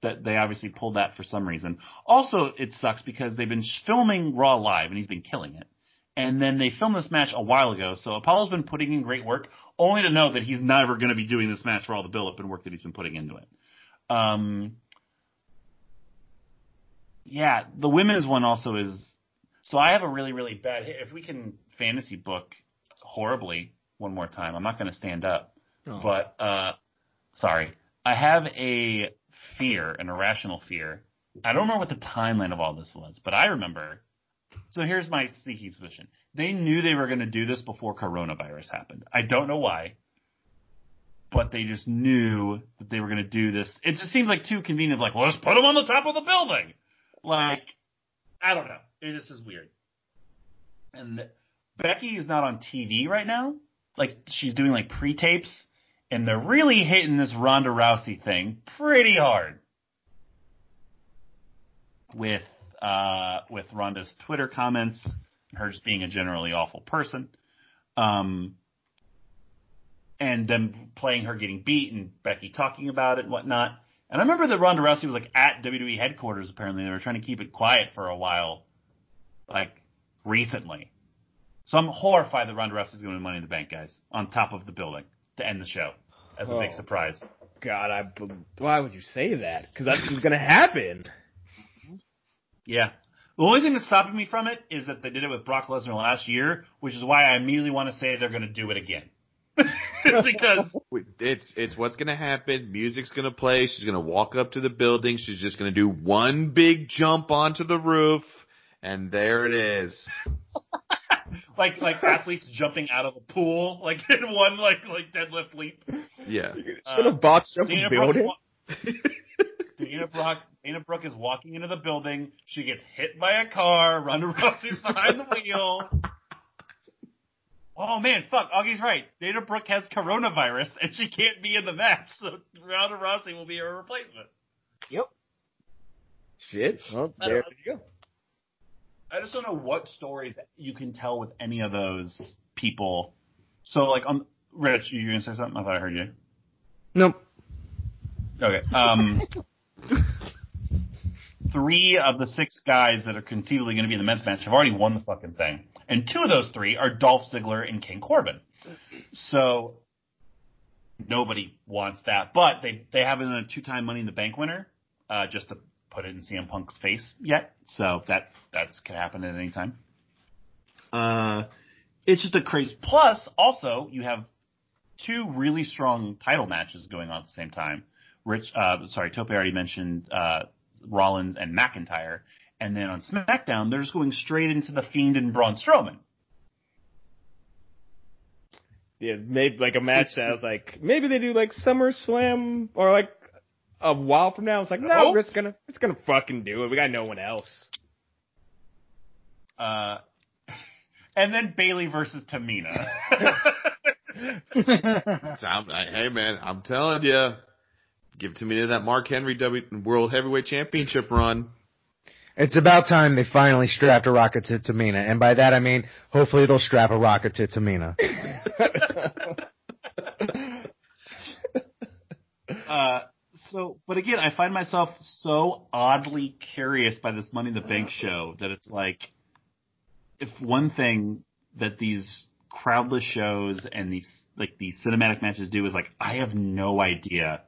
that they obviously pulled that for some reason. Also, it sucks because they've been filming Raw live and he's been killing it. And then they filmed this match a while ago, so Apollo's been putting in great work, only to know that he's never going to be doing this match for all the build-up and work that he's been putting into it. Um, yeah, the women's one also is. So I have a really, really bad. If we can fantasy book horribly one more time, I'm not going to stand up. But uh, sorry, I have a fear, an irrational fear. I don't remember what the timeline of all this was, but I remember. So here's my sneaky suspicion: they knew they were going to do this before coronavirus happened. I don't know why, but they just knew that they were going to do this. It just seems like too convenient. Like, well, let's put them on the top of the building. Like, I don't know. It just is weird. And Becky is not on TV right now. Like, she's doing like pre-tapes, and they're really hitting this Ronda Rousey thing pretty hard. With uh, with Ronda's Twitter comments, her just being a generally awful person, um, and them playing her getting beat and Becky talking about it and whatnot. And I remember that Ronda Rousey was like at WWE headquarters. Apparently, they were trying to keep it quiet for a while, like recently. So I'm horrified that Ronda Rousey's going to Money in the Bank, guys, on top of the building to end the show as a big Oh. surprise. God, I. Why would you say that? Because that's what's gonna happen. Yeah. The only thing that's stopping me from it is that they did it with Brock Lesnar last year, which is why I immediately want to say they're going to do it again. (laughs) because It's it's what's gonna happen. Music's gonna play. She's gonna walk up to the building. She's just gonna do one big jump onto the roof, and there it is. (laughs) like like athletes jumping out of a pool, like in one like like deadlift leap. Yeah. She's gonna box jump a Dana building. wa- Dana Brooke, Dana Brooke is walking into the building. She gets hit by a car. Ronda (laughs) Rousey's behind the wheel. Oh man, fuck! Augie's right. Dana Brooke has coronavirus and she can't be in the match, so Ronda Rousey will be her replacement. Yep. Shit. Well, I there you go. I just don't know what stories you can tell with any of those people. So like, on Rich, you gonna say something? I thought I heard you. Nope. Okay. Um, (laughs) three of the six guys that are conceivably going to be in the men's match have already won the fucking thing, and two of those three are Dolph Ziggler and King Corbin. So nobody wants that, but they they haven't a two-time Money in the Bank winner, uh, just to put it in CM Punk's face yet. So that that's can happen at any time. Uh, it's just a crazy. Plus, also you have two really strong title matches going on at the same time. Rich, uh, sorry, Tope already mentioned uh, Rollins and McIntyre, and then on SmackDown they're just going straight into the Fiend and Braun Strowman. Yeah, maybe like a match that was like maybe they do like SummerSlam or like a while from now. It's like no, Nope. we're just gonna it's gonna fucking do it. We got no one else. Uh, (laughs) and then Bayley versus Tamina. (laughs) I'm, I, hey man, I'm telling you, give to me that Mark Henry W World Heavyweight Championship run. It's about time they finally strapped a rocket to Tamina, and by that I mean hopefully they'll strap a rocket to Tamina. (laughs) (laughs) Uh, so, but again, I find myself so oddly curious by this Money in the Bank show that it's like, if one thing that these crowdless shows and these like these cinematic matches do is like, I have no idea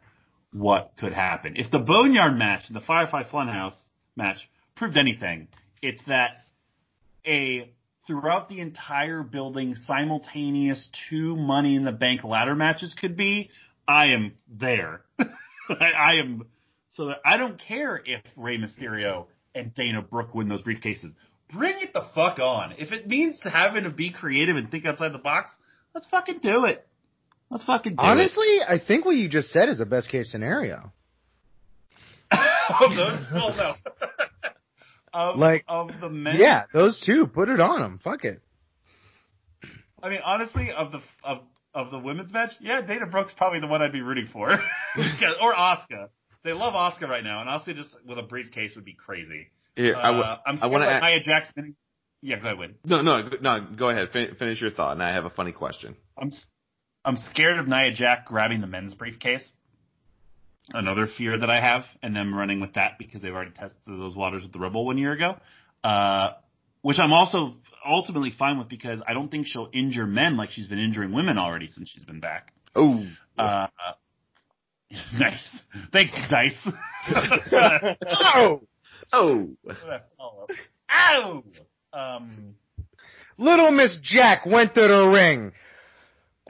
what could happen. If the Boneyard match and the Firefly Funhouse match proved anything, it's that a throughout the entire building simultaneous two Money in the Bank ladder matches could be. I am there. I, (laughs) I am so that I don't care if Rey Mysterio and Dana Brooke win those briefcases. Bring it the fuck on. If it means having to be creative and think outside the box, let's fucking do it. Let's fucking do Honestly, I think what you just said is a best case scenario. of those, well, no. (laughs) of, Like, of the men. Yeah, those two, put it on them. Fuck it. I mean, honestly, of the of of the women's match, yeah, Dana Brooke's probably the one I'd be rooting for, (laughs) (laughs) or Asuka. They love Asuka right now, and Asuka just with a briefcase would be crazy. Yeah, I w- Uh, I'm I want to. like Nia Jackson. Yeah, go ahead, Win. No, no, no. Go ahead. Fin- finish your thought, and I have a funny question. I'm s- I'm scared of Nia Jax grabbing the men's briefcase. Another fear that I have, and them running with that because they've already tested those waters with the Rebel one year ago. Uh, which I'm also ultimately fine with because I don't think she'll injure men like she's been injuring women already since she's been back. Oh, Uh, (laughs) nice. Thanks, Dice. (laughs) Oh! oh. Ow! Um, Little Miss Jack went to the ring,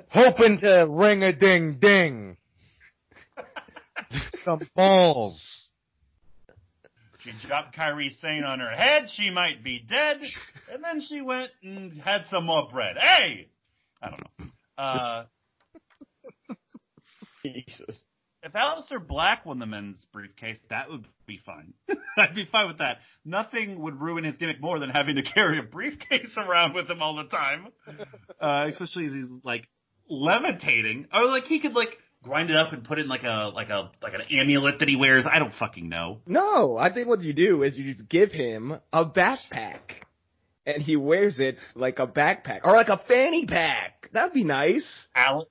hoping to ring a ding ding. (laughs) Some balls. she dropped Kairi Sane on her head. She might be dead. And then she went and had some more bread. Hey! I don't know. Uh, Jesus. if Aleister Black won the men's briefcase, that would be fine. (laughs) I'd be fine with that. Nothing would ruin his gimmick more than having to carry a briefcase (laughs) around with him all the time. Uh, especially as he's like levitating. Or like he could like grind it up and put it in like a like a like an amulet that he wears. I don't fucking know. No, I think what you do is you just give him a backpack. And he wears it like a backpack. Or like a fanny pack. That'd be nice. Al-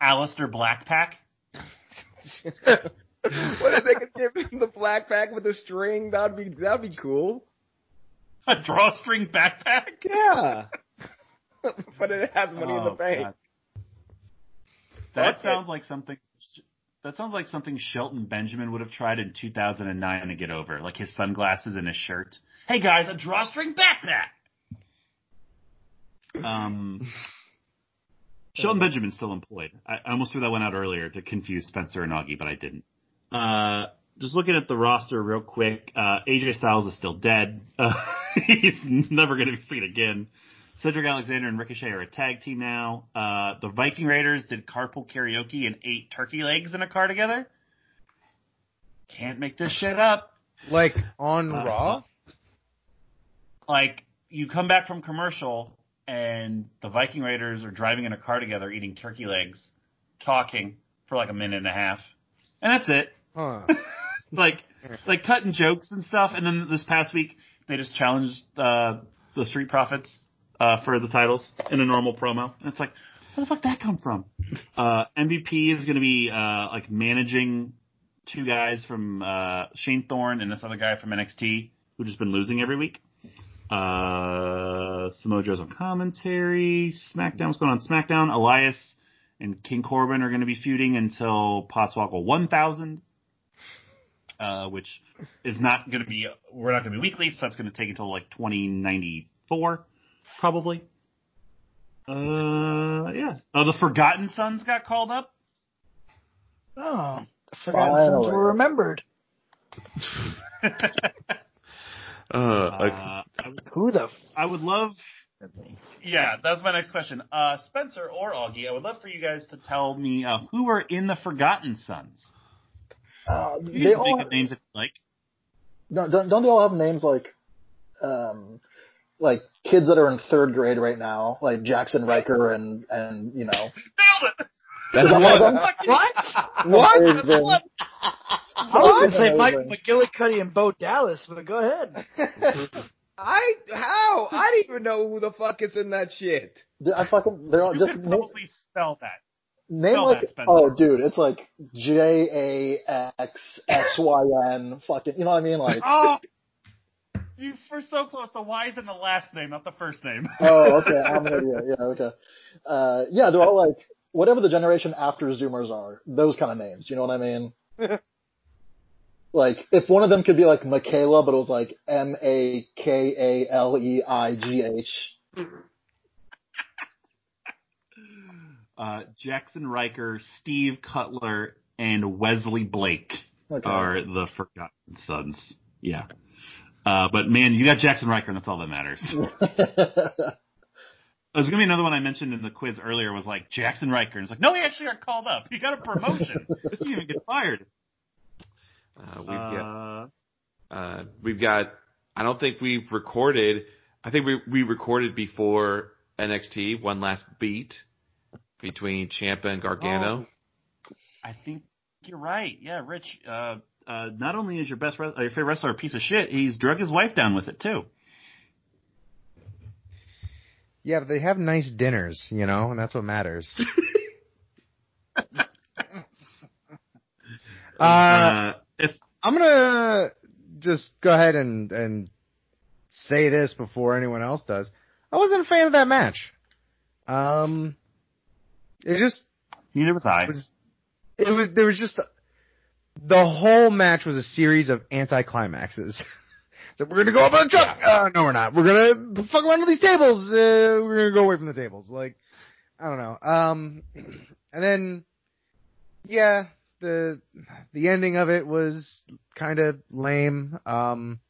Alistair Blackpack. (laughs) what if they could give him the black pack with the string? That'd be that'd be cool. A drawstring backpack. Yeah. (laughs) but it has money in the Oh, bank. God. That sounds like something. That sounds like something Shelton Benjamin would have tried in 2009 to get over, like his sunglasses and his shirt. Hey guys, a drawstring backpack. Um, (laughs) Shelton Benjamin's still employed. I, I almost threw that one out earlier to confuse Spencer and Augie, but I didn't. Uh, just looking at the roster real quick, uh, AJ Styles is still dead. Uh, (laughs) he's never going to be seen again. Cedric Alexander and Ricochet are a tag team now. Uh, the Viking Raiders did carpool karaoke and ate turkey legs in a car together. Can't make this shit up. Like on Uh, Raw? Like, you come back from commercial and the Viking Raiders are driving in a car together eating turkey legs, talking for like a minute and a half. And that's it. Huh. (laughs) like like cutting jokes and stuff. And then this past week they just challenged uh, the Street Profits uh, for the titles in a normal promo. And it's like, where the fuck did that come from? (laughs) Uh, MVP is going to be uh, like managing two guys from uh, Shane Thorne and this other guy from NXT who just been losing every week. Uh, Samoa Joe's on commentary. SmackDown, what's going on? SmackDown. Elias and King Corbin are going to be feuding until Potswoggle 1000 uh, which is not going to be, we're not going to be weekly, so that's going to take until like 2094, probably. Uh, yeah. Oh, the Forgotten Sons got called up. Oh, the Forgotten Sons were remembered. (laughs) Uh, Uh, I, would, Who the? F- I would love, yeah, that's my next question. Uh, Spencer or Augie, I would love for you guys to tell me, uh, who are in the Forgotten Sons? Uh, You they all think of names if you like. don't, don't don't they all have names like um like kids that are in third grade right now, like Jaxson Ryker and and you know Nailed it! Is that one of them? what? I was gonna say Mike McGillicuddy and Bo Dallas, but go ahead. (laughs) I how? I didn't even know who the fuck is in that shit. I fucking they're all You just could probably spell that. Name Spell like that, Spencer. oh dude, it's like J A X S Y N fucking you know what I mean? Like Oh, you were so close. The Y is in the last name, not the first name. (laughs) Oh, okay, I'm an idiot. Yeah, okay. Uh yeah, they're all like whatever the generation after Zoomers are, those kind of names, you know what I mean? (laughs) like if one of them could be like Michaela, but it was like M A K A L E I G H. Uh, Jaxson Ryker, Steve Cutler, and Wesley Blake Okay. are the Forgotten Sons. Yeah. Uh, but man, you got Jaxson Ryker, and that's all that matters. (laughs) There's gonna be another one I mentioned in the quiz earlier was like Jaxson Ryker, and it's like, no, he actually got called up. He got a promotion. (laughs) he didn't even get fired. Uh, we've got Uh, uh, we've got. I don't think we've recorded. I think we we recorded before NXT one last beat between Ciampa and Gargano. I think you're right. Yeah, Rich. Uh, uh, not only is your best wrestler, your favorite wrestler a piece of shit, he's drug his wife down with it too. Yeah, but they have nice dinners, you know, and that's what matters. (laughs) uh, Uh, if I'm gonna just go ahead and and say this before anyone else does. I wasn't a fan of that match. Um, it just neither was I. was. It was there was just the whole match was a series of anticlimaxes. (laughs) so we're gonna go up on the truck. Uh, no, we're not. We're gonna fuck around with these tables. Uh, we're gonna go away from the tables. Like I don't know. Um, (clears throat) and then yeah, the the ending of it was kind of lame. Um,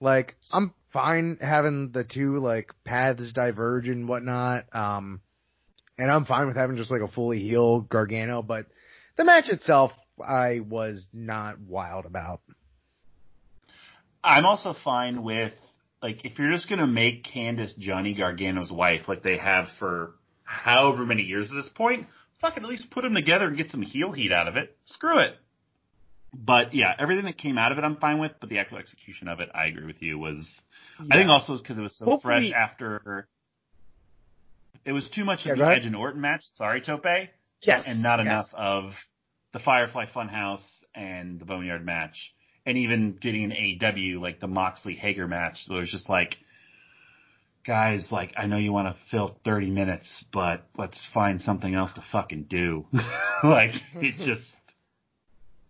like I'm fine having the two like paths diverge and whatnot. Um, and I'm fine with having just like a fully healed Gargano, but the match itself I was not wild about. I'm also fine with like if you're just gonna make Candice Johnny Gargano's wife like they have for however many years at this point, fucking at least put them together and get some heel heat out of it. Screw it. But yeah, everything that came out of it I'm fine with, but the actual execution of it, I agree with you, was I think also because it was so Hopefully- fresh after it was too much Yeah, of the. Edge and Orton match. Sorry, Tope. Yes, and not yes. enough of the Firefly Funhouse and the Boneyard match, and even getting an AEW like the Moxley Hager match. So it was just like, guys, like I know you want to fill 30 minutes, but let's find something else to fucking do. (laughs) like it just,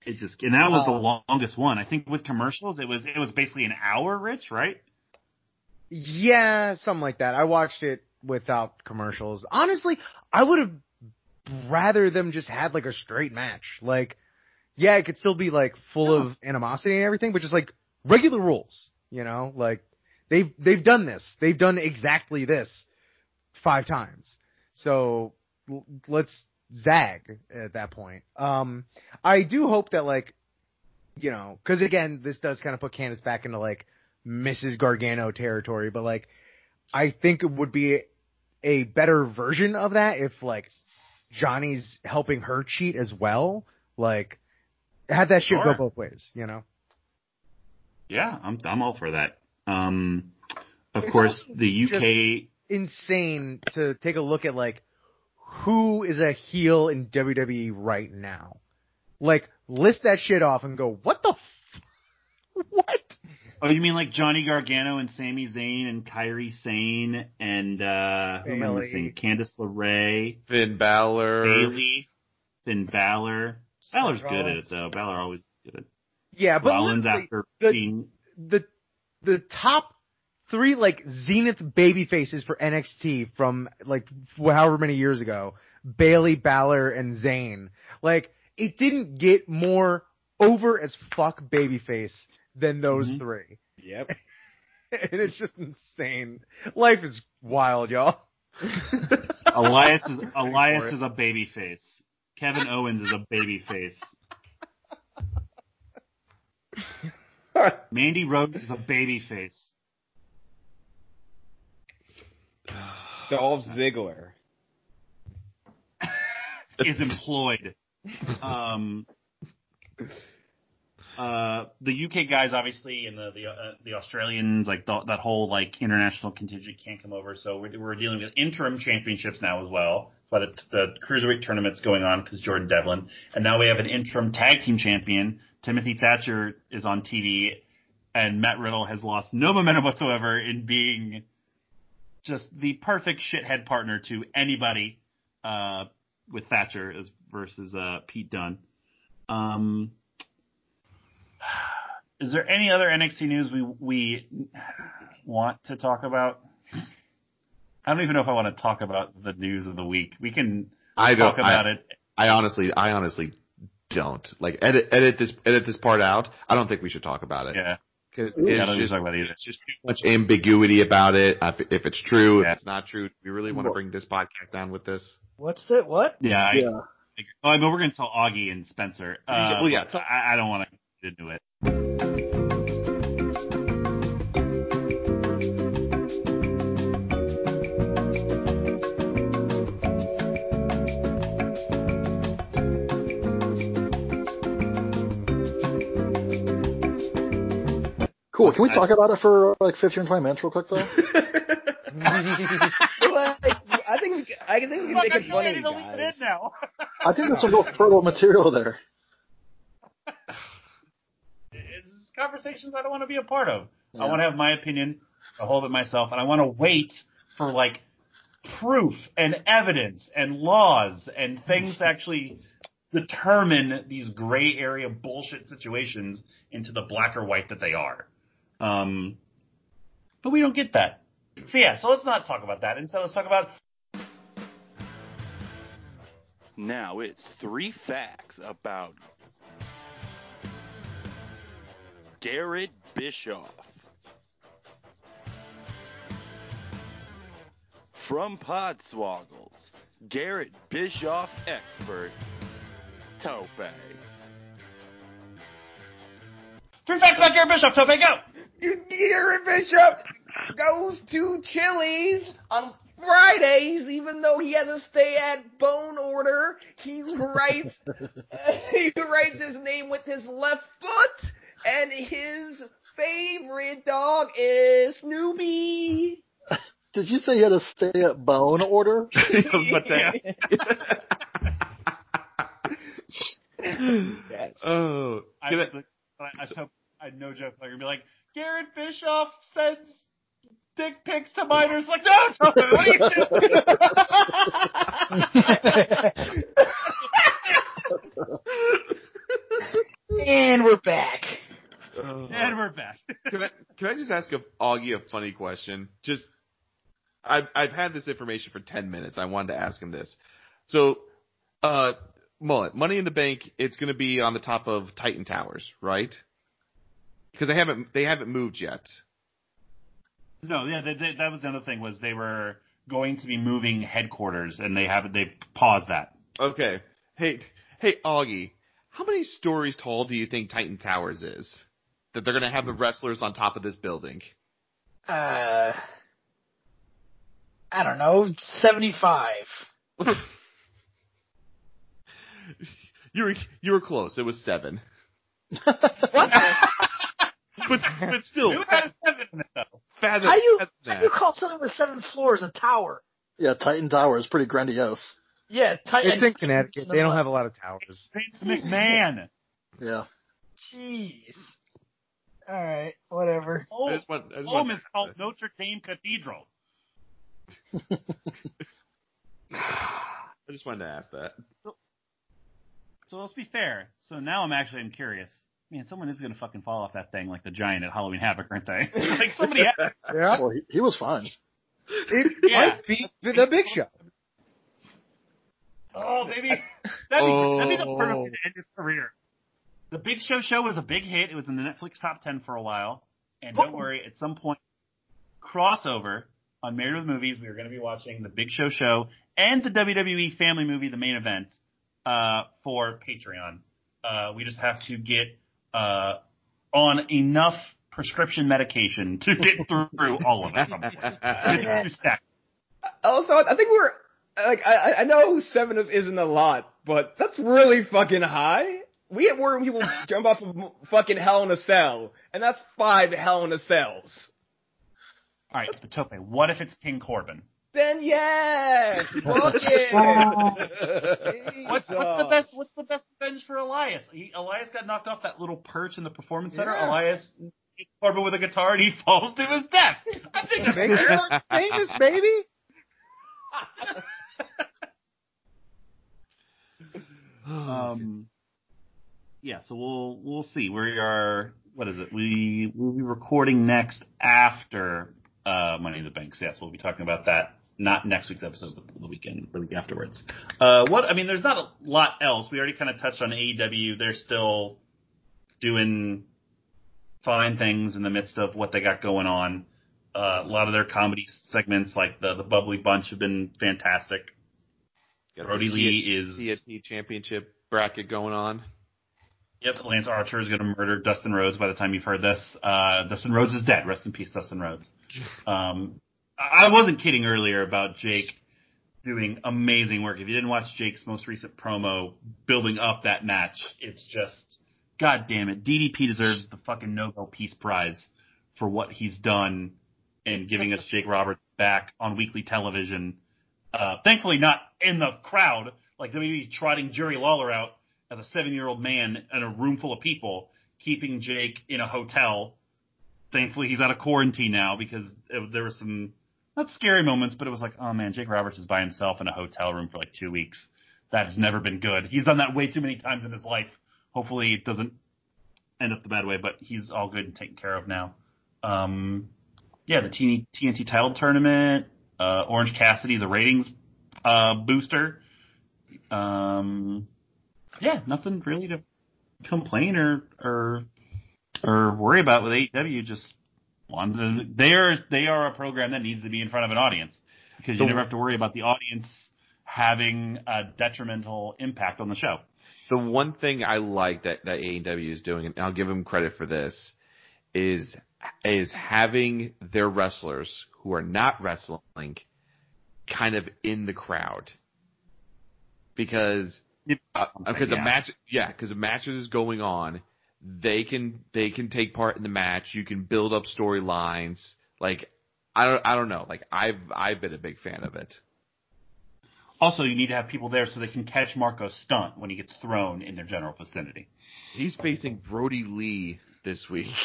it just, and that was the um, longest one. I think with commercials, it was it was basically an hour, Rich, right? Yeah, something like that. I watched it without commercials. Honestly, I would have rather them just had like a straight match. Like, yeah, it could still be like full of animosity and everything, but just like regular rules, you know? Like, they've, they've done this. They've done exactly this five times. So, let's zag at that point. Um, I do hope that like, you know, cause again, this does kind of put Candice back into like Mrs. Gargano territory, but like, I think it would be a better version of that if like Johnny's helping her cheat as well. Like, have that shit Sure. go both ways, you know? Yeah, I'm I'm all for that. Um, of It's course, the UK. Insane to take a look at like who is a heel in WWE right now. Like, list that shit off and go, what the f- (laughs) what? Oh, you mean like Johnny Gargano and Sami Zayn and Kairi Sane and uh who am I Bayley. missing? Candice LeRae, Finn Balor. Bayley, Finn Balor. Balor's good at it though. Balor always good at it. Yeah, but Rollins after the- being the the top three like zenith baby faces for NXT from like however many years ago, Bayley, Balor, and Zayn. Like it didn't get more over as fuck babyface than those Mhm. three, Yep. (laughs) and it's just insane. Life is wild, y'all. (laughs) Elias is (laughs) Elias is a baby face. Kevin Owens is a baby face. Mandy Rose is a baby face. Dolph Ziggler. Is employed. Um uh, the UK guys obviously and the the, uh, the Australians like the, that whole like international contingent can't come over, so we're, we're dealing with interim championships now as well. But the, the cruiserweight tournament's going on because Jordan Devlin, and now we have an interim tag team champion. Timothy Thatcher is on TV, and Matt Riddle has lost no momentum whatsoever in being just the perfect shithead partner to anybody uh, with Thatcher as versus uh, Pete Dunne. Um, is there any other NXT news we we want to talk about? I don't even know if I want to talk about the news of the week. We can I talk don't. about I, it. I honestly, I honestly don't like edit edit this edit this part out. I don't think we should talk about it Yeah, because I it's just about it it's just too much ambiguity about it. If if it's true, Yeah. if it's not true, we really want to bring this podcast down with this? What's that? What? Yeah, I, Yeah. Oh, I mean, we're going to tell Augie and Spencer. Uh, Well, yeah, but I, I don't want to get into it. Cool. Can we talk about it for like 15 or 20 minutes real quick though? (laughs) I think we, can- I think we can Fuck, make I it feel like I funny, need to leave it guys. I think there's some real fertile material there. it's conversations I don't want to be a part of. I want to have my opinion, I hold it myself, and I want to wait for like proof and evidence and laws and things to actually determine these gray area bullshit situations into the black or white that they are. Um, but we don't get that. So yeah, so let's not talk about that. Instead, let's talk about Now it's three facts about Garrett Bischoff. From Podswoggles, Garrett Bischoff expert, Tope. three facts about Garrett Bischoff, So go. Garrett Bischoff goes to Chili's on Fridays, even though he has to stay at bone order. He writes (laughs) he writes his name with his left foot, and his favorite dog is Snoopy. (laughs) Did you say you had a stay at bone order? (laughs) but that. (laughs) Yes. oh, I, can I- I, I, I, I no joke. They're gonna be like Garrett Bischoff sends dick pics to minors. Like no, no, what are you doing? And we're back. And we're back. (laughs) can I can I just ask a, Augie a funny question? Just I've I've had this information for ten minutes. I wanted to ask him this. So, uh, mullet money in the bank. It's going to be on the top of Titan Towers, right? Because they haven't they haven't moved yet. no, yeah, they, they, that was the other thing was they were going to be moving headquarters, and they haven't. They've paused that. Okay. Hey hey Augie, how many stories tall do you think Titan Towers is? That they're going to have the wrestlers on top of this building. Uh, I don't know, 75. (laughs) You were you were close. It was seven. (laughs) But but still, Who had seven in it though? fathom, How you, how you call something with seven floors a tower? Yeah, Titan Tower is pretty grandiose. Yeah, Titan. It's in Connecticut. They don't have a lot of towers. Vince McMahon. Yeah. Jeez. Alright, whatever. I Home, just want, I just home want is called Notre Dame Cathedral. (laughs) I just wanted to ask that. So let's be fair. So now I'm actually I'm curious. Man, someone is gonna fucking fall off that thing like the giant at Halloween Havoc, aren't they? (laughs) like somebody. (laughs) Has, Yeah. Well, he, he was fun. It Yeah. might be the Big Show. oh, maybe that'd be that'd be the Oh. perfect way to end his career. The Big Show show was a big hit. It was in the Netflix top ten for a while. And don't worry, at some point, crossover on Married with Movies, we are going to be watching the Big Show show and the WWE Family movie, the main event, uh, for Patreon. Uh, we just have to get uh, on enough prescription medication to get (laughs) through all of it. (laughs) Also, I think we're like I I know seven is, isn't a lot, but that's really fucking high. We have where people (laughs) jump off of fucking Hell in a Cell, and that's five Hell in a Cells. All right, but Tope, what if it's King Corbin? Then yes, (laughs) fuck it. (laughs) What's, what's the best? What's the best revenge for Elias? He, Elias got knocked off that little perch in the performance center. Yeah. Elias hits Corbin with a guitar and he falls to his death. I think that's Make fair. famous, baby. Um, yeah, so we'll we'll see. We are what is it? We we'll be recording next after uh, Money in the Bank. So yes, we'll be talking about that. Not next week's episode, but the weekend, the week afterwards. Uh, what I mean, there's not a lot else. We already kind of touched on AEW. They're still doing fine things in the midst of what they got going on. Uh, a lot of their comedy segments, like the the Bubbly Bunch, have been fantastic. Got Brodie Lee is championship bracket going on. Yep, Lance Archer is going to murder Dustin Rhodes by the time you've heard this. Uh, Dustin Rhodes is dead. Rest in peace, Dustin Rhodes. (laughs) Um, I wasn't kidding earlier about Jake doing amazing work. If you didn't watch Jake's most recent promo building up that match, it's just, god damn it. DDP deserves the fucking Nobel Peace Prize for what he's done in giving us Jake Roberts back on weekly television. Uh, thankfully not in the crowd, like maybe trotting Jerry Lawler out as a seven year old man in a room full of people, keeping Jake in a hotel. Thankfully, he's out of quarantine now because it, there were some not scary moments, but it was like, oh man, Jake Roberts is by himself in a hotel room for like two weeks. That has never been good. He's done that way too many times in his life. Hopefully, it doesn't end up the bad way, but he's all good and taken care of now. Um, yeah, the TNT, title tournament. Uh, Orange Cassidy's a ratings uh, booster. Um, yeah, nothing really to complain or or or worry about with AEW. Just wanted to, they are they are a program that needs to be in front of an audience because you The- never have to worry about the audience having a detrimental impact on the show. The one thing I like that, that AEW is doing, and I'll give them credit for this, is is having their wrestlers who are not wrestling kind of in the crowd. Because uh, because a match yeah, because a match is going on, they can they can take part in the match, you can build up storylines. Like I don't I don't know. Like I've I've been a big fan of it. Also, you need to have people there so they can catch Marko's stunt when he gets thrown in their general vicinity. He's facing Brodie Lee this week. (laughs)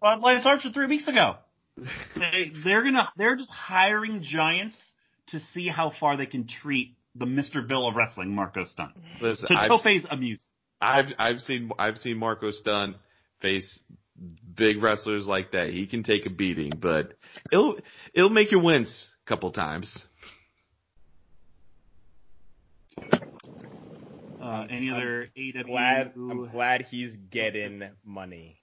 Well, Lance Archer three weeks ago. (laughs) they, they're gonna they're just hiring giants to see how far they can treat the Mr. Bill of Wrestling, Marko Stunt. Listen, To I've, Tope's amusement. I've I've seen I've seen Marko Stunt face big wrestlers like that. He can take a beating, but it'll it'll make you wince a couple times. Uh, any other AW? Glad, I'm glad he's getting money.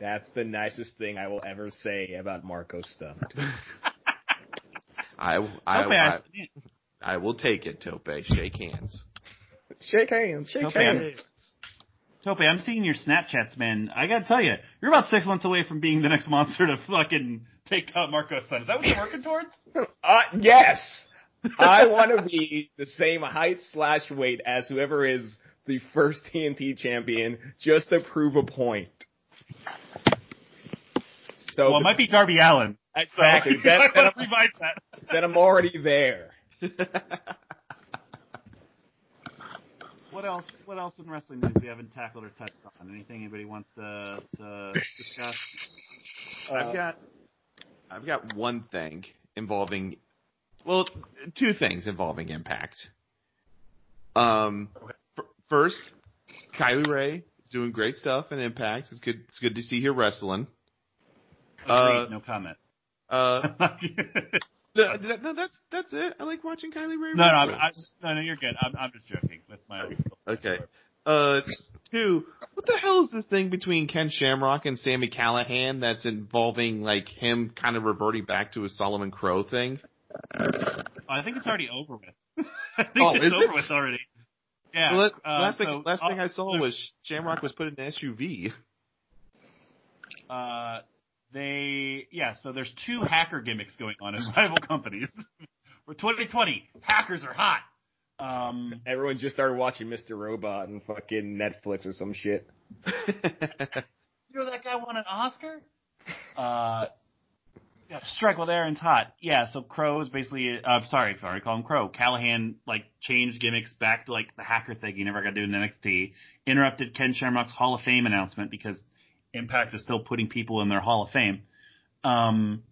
That's the nicest thing I will ever say about Marko Stunt. (laughs) I I, Tope, I, I, I will take it, Tope. Shake hands. Shake hands, shake Tope, I'm, Tope, I'm seeing your Snapchats, man. I gotta tell you, you're about six months away from being the next monster to fucking take out Marko's Stunt. Is that what you're working towards? (laughs) Uh, yes! I want to be the same height slash weight as whoever is the first TNT champion just to prove a point. So well, it might be Darby Allin. Exactly. So, That- I want that- to revise that. then I'm already there. What else? What else in wrestling news we haven't tackled or touched on? Anything anybody wants to, to discuss? I've got I've got one thing involving well, two things involving Impact. Um, f- first, Kylie Rae is doing great stuff in Impact. It's good. It's good to see her wrestling. Uh, no comment. Uh, (laughs) no, no, no, no, that's that's it. I like watching Kylie Rae. no, I'm. I'm, no, no, you're good. I'm, I'm just joking with my. Okay. Uh, two. What the hell is this thing between Ken Shamrock and Sami Callihan that's involving like him kind of reverting back to his Solomon Crowe thing? I think it's already over with. (laughs) I think Oh, it's is over it? with already. Yeah. Well, that- uh, last thing, so, last thing uh, I saw was Shamrock was put in an SUV. uh, they yeah. So there's two hacker gimmicks going on in (laughs) rival companies. For 2020, hackers are hot. Um, Everyone just started watching Mr. Robot and fucking Netflix or some shit. (laughs) you know that guy won an Oscar? Uh, yeah, strike while the iron's hot. Yeah, so Crowe is basically, I'm uh, sorry, sorry, call him Crowe. Callihan, like, changed gimmicks back to, like, the hacker thing he never got to do in NXT. Interrupted Ken Shamrock's Hall of Fame announcement because Impact is still putting people in their Hall of Fame. Um,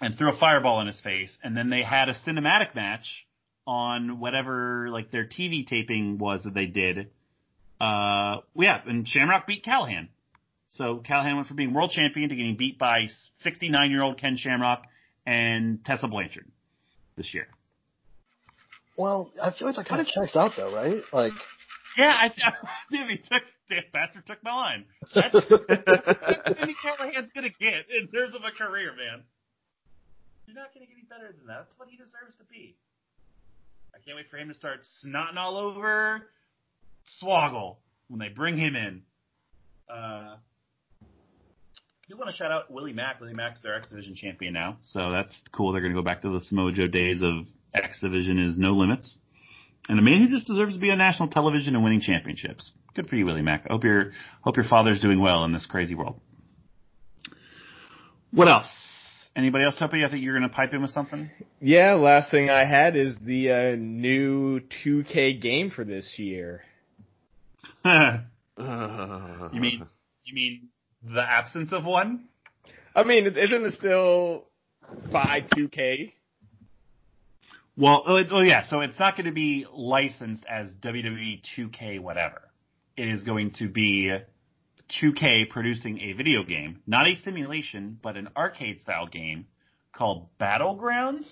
and threw a fireball in his face. And then they had a cinematic match on whatever, like, their TV taping was that they did. Uh, yeah, and Shamrock beat Callihan. So Callihan went from being world champion to getting beat by 69 year old Ken Shamrock and Tessa Blanchard this year. Well, I feel like that kind of checks out though, right? Like, Yeah, I, I (laughs) dude, he took, Dan Bastard took my line. That's, (laughs) that's Jimmy Callihan's gonna get in terms of a career, man. You're not gonna get any better than that. That's what he deserves to be. I can't wait for him to start snotting all over Swoggle when they bring him in. Uh, I do want to shout out Willie Mack. Willie Mack's their X Division champion now, so that's cool. They're going to go back to the Smojo days of X Division is no limits, and a man who just deserves to be on national television and winning championships. Good for you, Willie Mack. I hope your hope your father's doing well in this crazy world. What else? Anybody else, Tuppy? I think you're going to pipe in with something. Yeah, last thing I had is the uh, new 2K game for this year. (laughs) you mean you mean the absence of one? I mean, isn't it still by 2K? Well, oh, it, oh yeah. So it's not going to be licensed as WWE 2K whatever. It is going to be 2K producing a video game, not a simulation, but an arcade style game called Battlegrounds.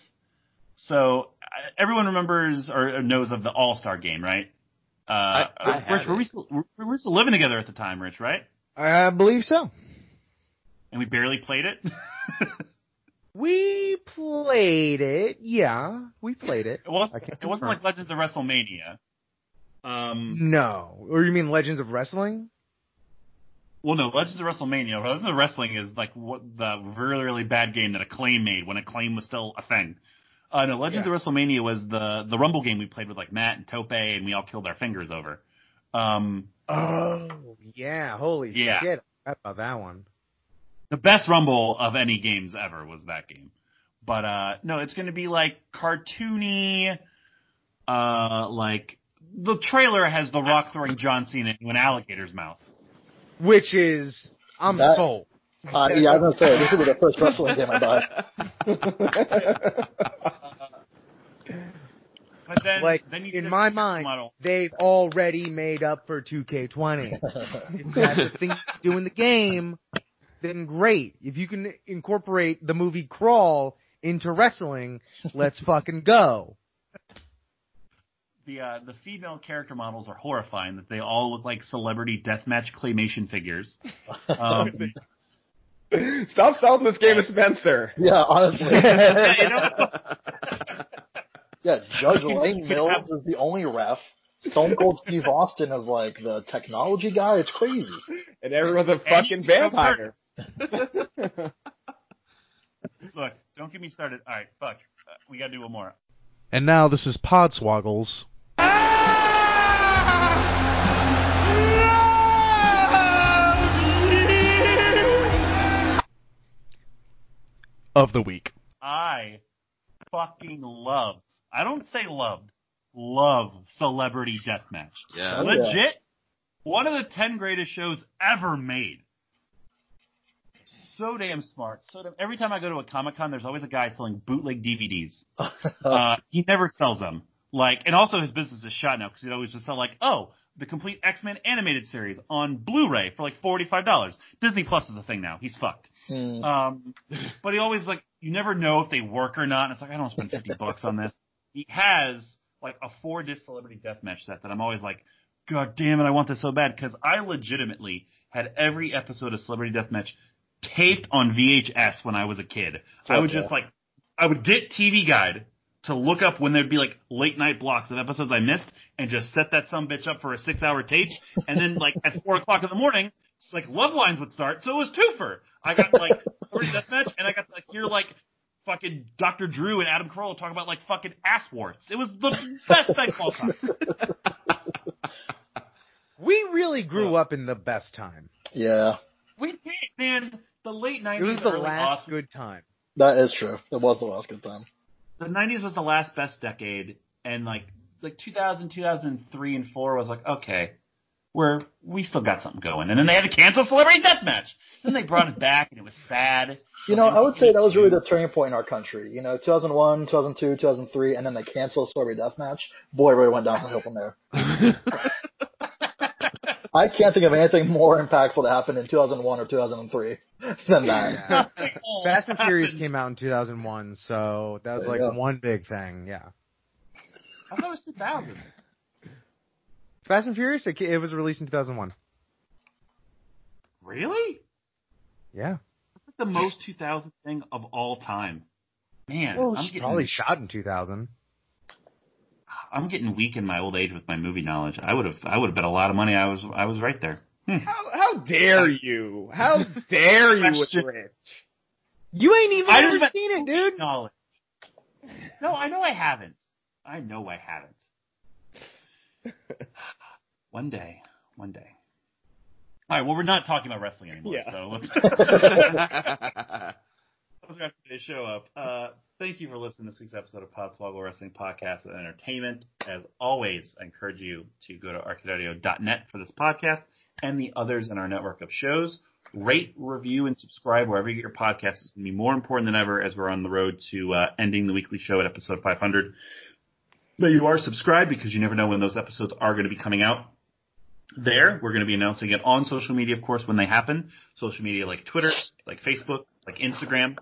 So uh, everyone remembers or knows of the All Star game, right? Uh, I- I Rich, were we still, were, we were still living together at the time, Rich, right? I believe so. And we barely played it. (laughs) We played it. Yeah, we played it. It wasn't, it wasn't like Legends of WrestleMania. Um, No. Or you mean Legends of Wrestling? well, no, Legends of WrestleMania. Legends of Wrestling is like what the really, really bad game that Acclaim made when Acclaim was still a thing. Uh, no, Legends Yeah. of WrestleMania was the the Rumble game we played with like Matt and Tope, and we all killed our fingers over. Um, Oh, yeah. Holy Yeah. shit. I forgot about that one. The best Rumble of any games ever was that game. But uh no, it's going to be like cartoony. Uh, like the trailer has The Rock throwing John Cena into an alligator's mouth. Which is, I'm That- sold. uh, yeah, I was gonna say this will be the first wrestling game I buy. (laughs) But then, like, then you in my mind, model. they've already made up for 2K20. if that's the thing you do in the game, then great. If you can incorporate the movie Crawl into wrestling, (laughs) let's fucking go. the uh, the female character models are horrifying. That they all look like celebrity deathmatch claymation figures. (laughs) Um, Stop selling this game to Spencer. yeah, honestly. (laughs) Yeah, Judge Lane Mills is the only ref. Stone Cold Steve Austin is like the technology guy. It's crazy. And everyone's a fucking you go vampire. (laughs) look, don't get me started. All right, fuck. Uh, we got to do one more. And now this is Podswoggles. Of the week. I fucking love. I don't say loved. Love Celebrity Deathmatch. Yeah. Yeah. Legit, one of the ten greatest shows ever made. So damn smart. So damn, every time I go to a Comic Con, there's always a guy selling bootleg DVDs. (laughs) Uh, he never sells them. Like, and also his business is shot now because he'd always just sell like, oh, the complete X-Men animated series on Blu-ray for like forty-five dollars. Disney Plus is a thing now. He's fucked. Hmm. Um, but he always like, you never know if they work or not. And it's like, I don't want to spend 50 bucks on this. He has like a four disc celebrity deathmatch set that I'm always like, God damn it, I want this so bad. Cause I legitimately had every episode of Celebrity Deathmatch taped on VHS when I was a kid. I would just like, I would get TV Guide to look up when there'd be like late night blocks of episodes I missed and just set that some bitch up for a six hour tape. And then like at four o'clock in the morning, like Love Lines would start. So it was twofer. I got like Celebrity Deathmatch and I got like your like fucking Dr. Drew and Adam Carolla talk about like fucking ass warts. It was the best thing of all time. We really grew up in the best time. Yeah, We did, man. The late It nineties, was the last aughts- good time. that is true. It was the last good time. the 90s was the last best decade and like like 2000 2003 and 4 was like okay we're we still got something going and then they had to cancel celebrity deathmatch then they brought it back and it was sad You know, I would say that was really the turning point in our country. You know, 2001, 2002, 2003, and then they canceled Celebrity Deathmatch. Boy, it really went downhill from there. (laughs) I can't think of anything more impactful that happened in 2001 or 2003 (laughs) than that. (laughs) Fast and Furious came out in 2001, so that was There like one big thing. Yeah. I thought it was 2000 Fast and Furious, it, it was released in 2001. really Yeah. That's the most 2000 thing of all time man Well, I'm getting probably shot in 2000. I'm getting weak in my old age with my movie knowledge I would have I would have bet a lot of money I was I was right there Hmm. How, how dare you? How dare you with Rich? You ain't even I ever seen it, dude. knowledge. No, I know I haven't. I know I haven't. (laughs) one day, one day. All right. Well, we're not talking about wrestling anymore. Yeah. So (laughs) (laughs) let's today's show up. Uh, thank you for listening to this week's episode of Podswoggle Wrestling Podcast and Entertainment. As always, I encourage you to go to arcadeaudio.net for this podcast and the others in our network of shows. Rate, review, and subscribe wherever you get your podcasts. It's going to be more important than ever as we're on the road to uh, ending the weekly show at episode 500. But you are subscribed because you never know when those episodes are going to be coming out. There, we're going to be announcing it on social media, of course, when they happen. Social media like Twitter, like Facebook, like Instagram.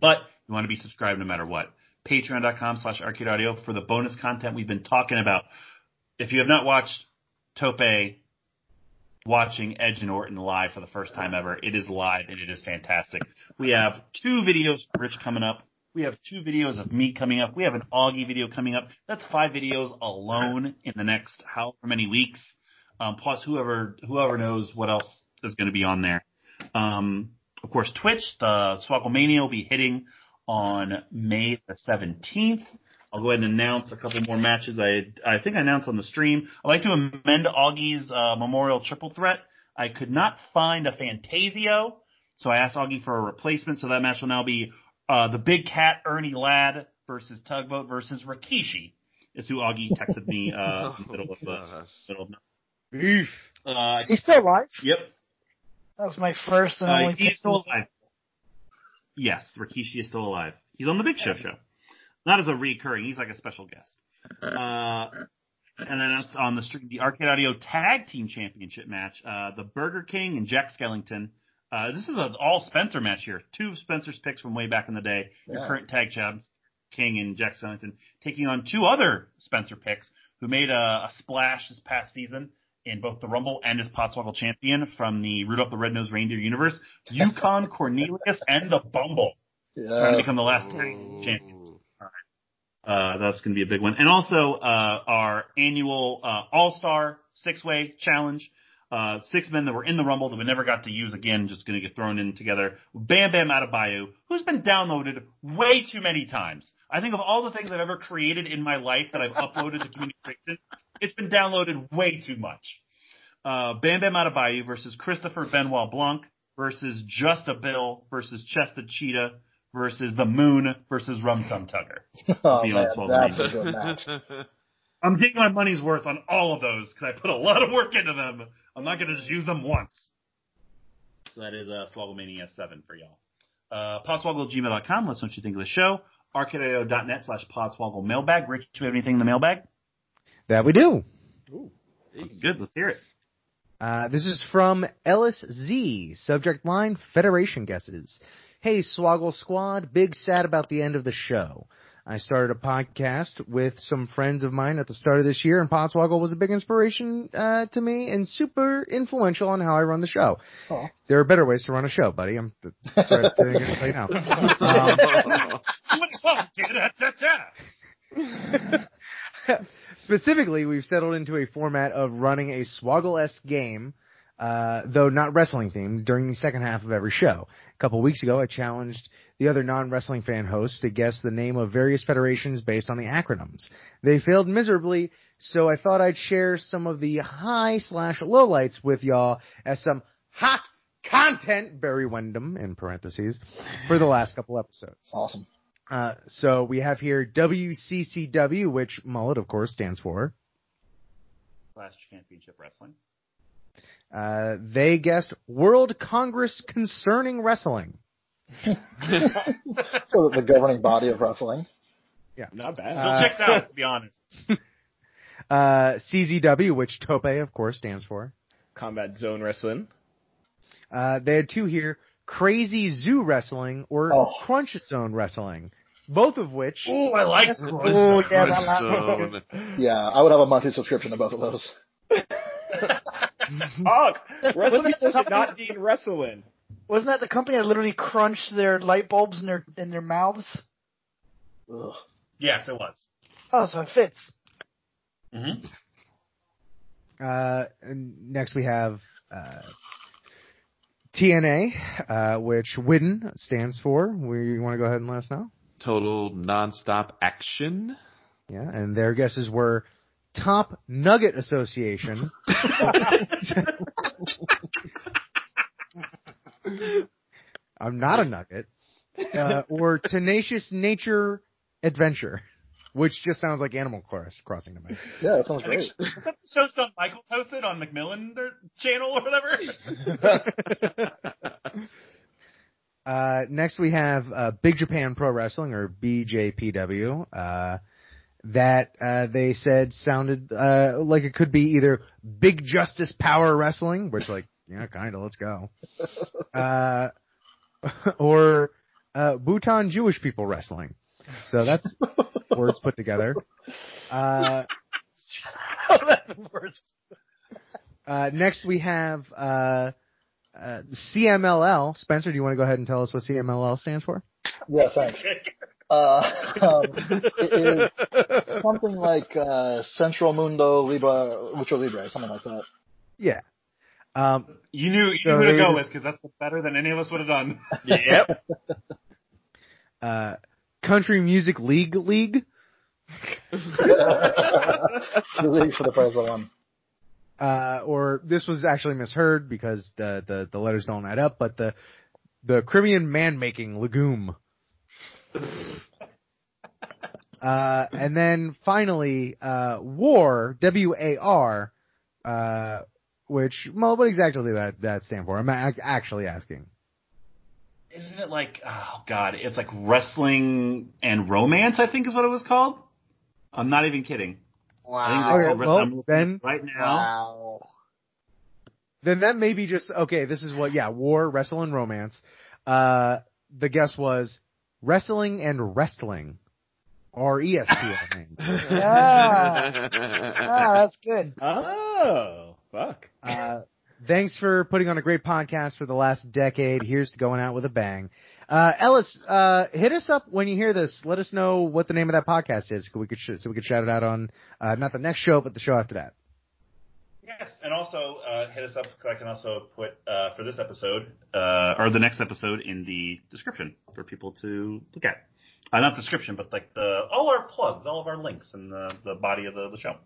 But you want to be subscribed no matter what. Patreon.com slash arcade audio for the bonus content we've been talking about. If you have not watched Tope watching Edge and Orton live for the first time ever, it is live and it is fantastic. We have two videos Rich coming up. We have two videos of me coming up. We have an Augie video coming up. That's five videos alone in the next however many weeks. Um, plus whoever whoever knows what else is going to be on there. Um, of course, Twitch, the Swogglemania will be hitting on May the 17th. I'll go ahead and announce a couple more matches. I I think I announced on the stream. I'd like to amend Augie's uh, Memorial Triple Threat. I could not find a Fantasio, so I asked Augie for a replacement. So that match will now be uh, the Big Cat Ernie Ladd versus Tugboat versus Rikishi. Is who Augie texted me uh, in the middle of the (laughs) middle of Beef. uh, Is he still alive? Yep. That was my first and Uh, only. he's still alive. Yes, Rikishi is still alive. He's on the Big Show show. Not as a recurring, he's like a special guest. Uh, and then it's on the stream, the Arcade Audio Tag Team Championship match. Uh, the Burger King and Jack Skellington. Uh, this is an all Spencer match here. Two of Spencer's picks from way back in the day. Your current tag champs, King and Jack Skellington, taking on two other Spencer picks who made a, a splash this past season in both the Rumble and as Podswoggle champion from the Rudolph the Red-Nosed Reindeer universe, Yukon Cornelius and the Bumble trying to become the last tag champions. Uh, that's going to be a big one. And also, uh, our annual, uh, All-Star six-way challenge. Uh, six men that were in the Rumble that we never got to use again, just going to get thrown in together. Bam Bam out of Bayou, who's been downloaded way too many times. I think of all the things I've ever created in my life that I've uploaded to Community Fiction, it's been downloaded way too much. Uh, Bam Bam out of Bayou versus Christopher Benoit Blanc versus Just a Bill versus Chested Cheetah versus The Moon versus Rum Tum Tugger. (laughs) Oh man, that's a good match. (laughs) I'm getting my money's worth on all of those because I put a lot of work into them. I'm not going to just use them once. So that is uh, Swogglemania 7 for y'all. Uh, podswoggle@gmail.com. Let us know what you think of the show. arcadeaudio.net slash podswoggle mailbag. Rich, do we have anything in the mailbag? That we do. Ooh, Good, let's hear it. Uh, this is from Ellis Z. Subject line: Federation guesses. Hey, Swoggle Squad. Big sad about the end of the show. I started a podcast with some friends of mine at the start of this year, and Podswoggle was a big inspiration uh, to me and super influential on how I run the show. Aw. There are better ways to run a show, buddy. I'm sorry, I'm going to say now. (laughs) Um, (laughs) Specifically, we've settled into a format of running a Swoggle-esque game, uh, though not wrestling themed, during the second half of every show. A couple weeks ago, I challenged the other non-wrestling fan hosts to guess the name of various federations based on the acronyms. They failed miserably, so I thought I'd share some of the high slash lowlights with y'all as some hot content, Barry Windham in parentheses, for the last couple episodes. Awesome. Uh, so we have here WCCW, which Mullet, of course, stands for. Clash Championship Wrestling. Uh, they guessed World Congress Concerning Wrestling. (laughs) So the governing body of wrestling. Yeah. Not bad. Still Uh, checks out, to be honest. (laughs) Uh, CZW, which Tope, of course, stands for. Combat Zone Wrestling. Uh, they had two here, Crazy Zoo Wrestling or Oh. Crunch Zone Wrestling. Both of which, Oh, I like oh yeah, that last Zone. Yeah, I would have a monthly subscription to both of those. (laughs) Oh, wrestling Wasn't it should something- not be wrestling. Wasn't that the company that literally crunched their light bulbs in their in their mouths? Ugh. Yes, it was. Oh, so it fits. hmm Uh, and next we have uh, TNA, uh, which Widden stands for. We want to go ahead and let us know. Total nonstop action. Yeah, and their guesses were Top Nugget Association. (laughs) I'm not a nugget. Uh, or Tenacious Nature Adventure, which just sounds like Animal Cross- Crossing to me. Yeah, that sounds great. so. Some Michael posted on Macmillan their channel or whatever. (laughs) (laughs) Uh, next we have uh, Big Japan Pro Wrestling or BJPW. Uh, that uh, they said sounded uh, like it could be either Big Justice Power Wrestling, which like yeah, kind of let's go, (laughs) uh, (laughs) or uh, Bhutan Jewish People Wrestling. So that's words put together. Uh, (laughs) uh, next we have uh, CMLL. Spencer, do you want to go ahead and tell us what CMLL stands for? Yeah, thanks. (laughs) Uh, um, it is something like uh, Central Mundo Libra, Lucha Libre, something like that. Yeah. Um, you knew you So knew to go with because that's better than any of us would have done. (laughs) Yep. uh, Country Music League League. (laughs) Two leagues for the price of one. Uh, or this was actually misheard because the, the, the letters don't add up, but the, the Crimean man making legume. (laughs) Uh, and then finally, uh, War, W-A-R, uh, which, well, what exactly did that, that stand for? I'm ac- actually asking. Isn't it like oh god, it's like wrestling and romance, I think is what it was called. I'm not even kidding. I think Okay, called well. I'm then- right now. Wow. Then that may be just, okay, this is what, yeah, War, Wrestle, and Romance. Uh, the guess was Wrestling and Wrestling. R-E-S-T, I think. (laughs) Yeah. (laughs) ah, that's good. Oh, fuck. Uh, thanks for putting on a great podcast for the last decade. Here's to going out with a bang. Uh, Ellis, uh, hit us up when you hear this. Let us know what the name of that podcast is. So we could, so we could shout it out on, uh, not the next show, but the show after that. Yes, and also uh, hit us up because I can also put uh, for this episode uh, or the next episode in the description for people to look at. Not description, but like the all our plugs, all of our links in the, the body of the, the show.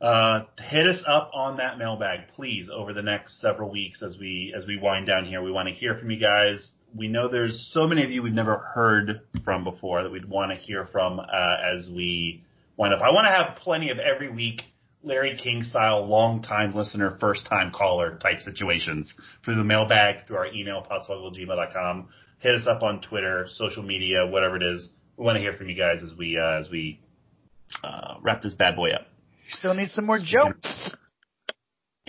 Uh, hit us up on that mailbag, please, over the next several weeks as we as we wind down here. We want to hear from you guys. We know there's so many of you we've never heard from before that we'd want to hear from uh, as we wind up. I want to have plenty of every week Larry King style, long time listener, first time caller type situations through the mailbag, through our email, podswoggle@gmail.com. Hit us up on Twitter, social media, whatever it is. We want to hear from you guys as we uh, as we uh, wrap this bad boy up. Still need some more jokes.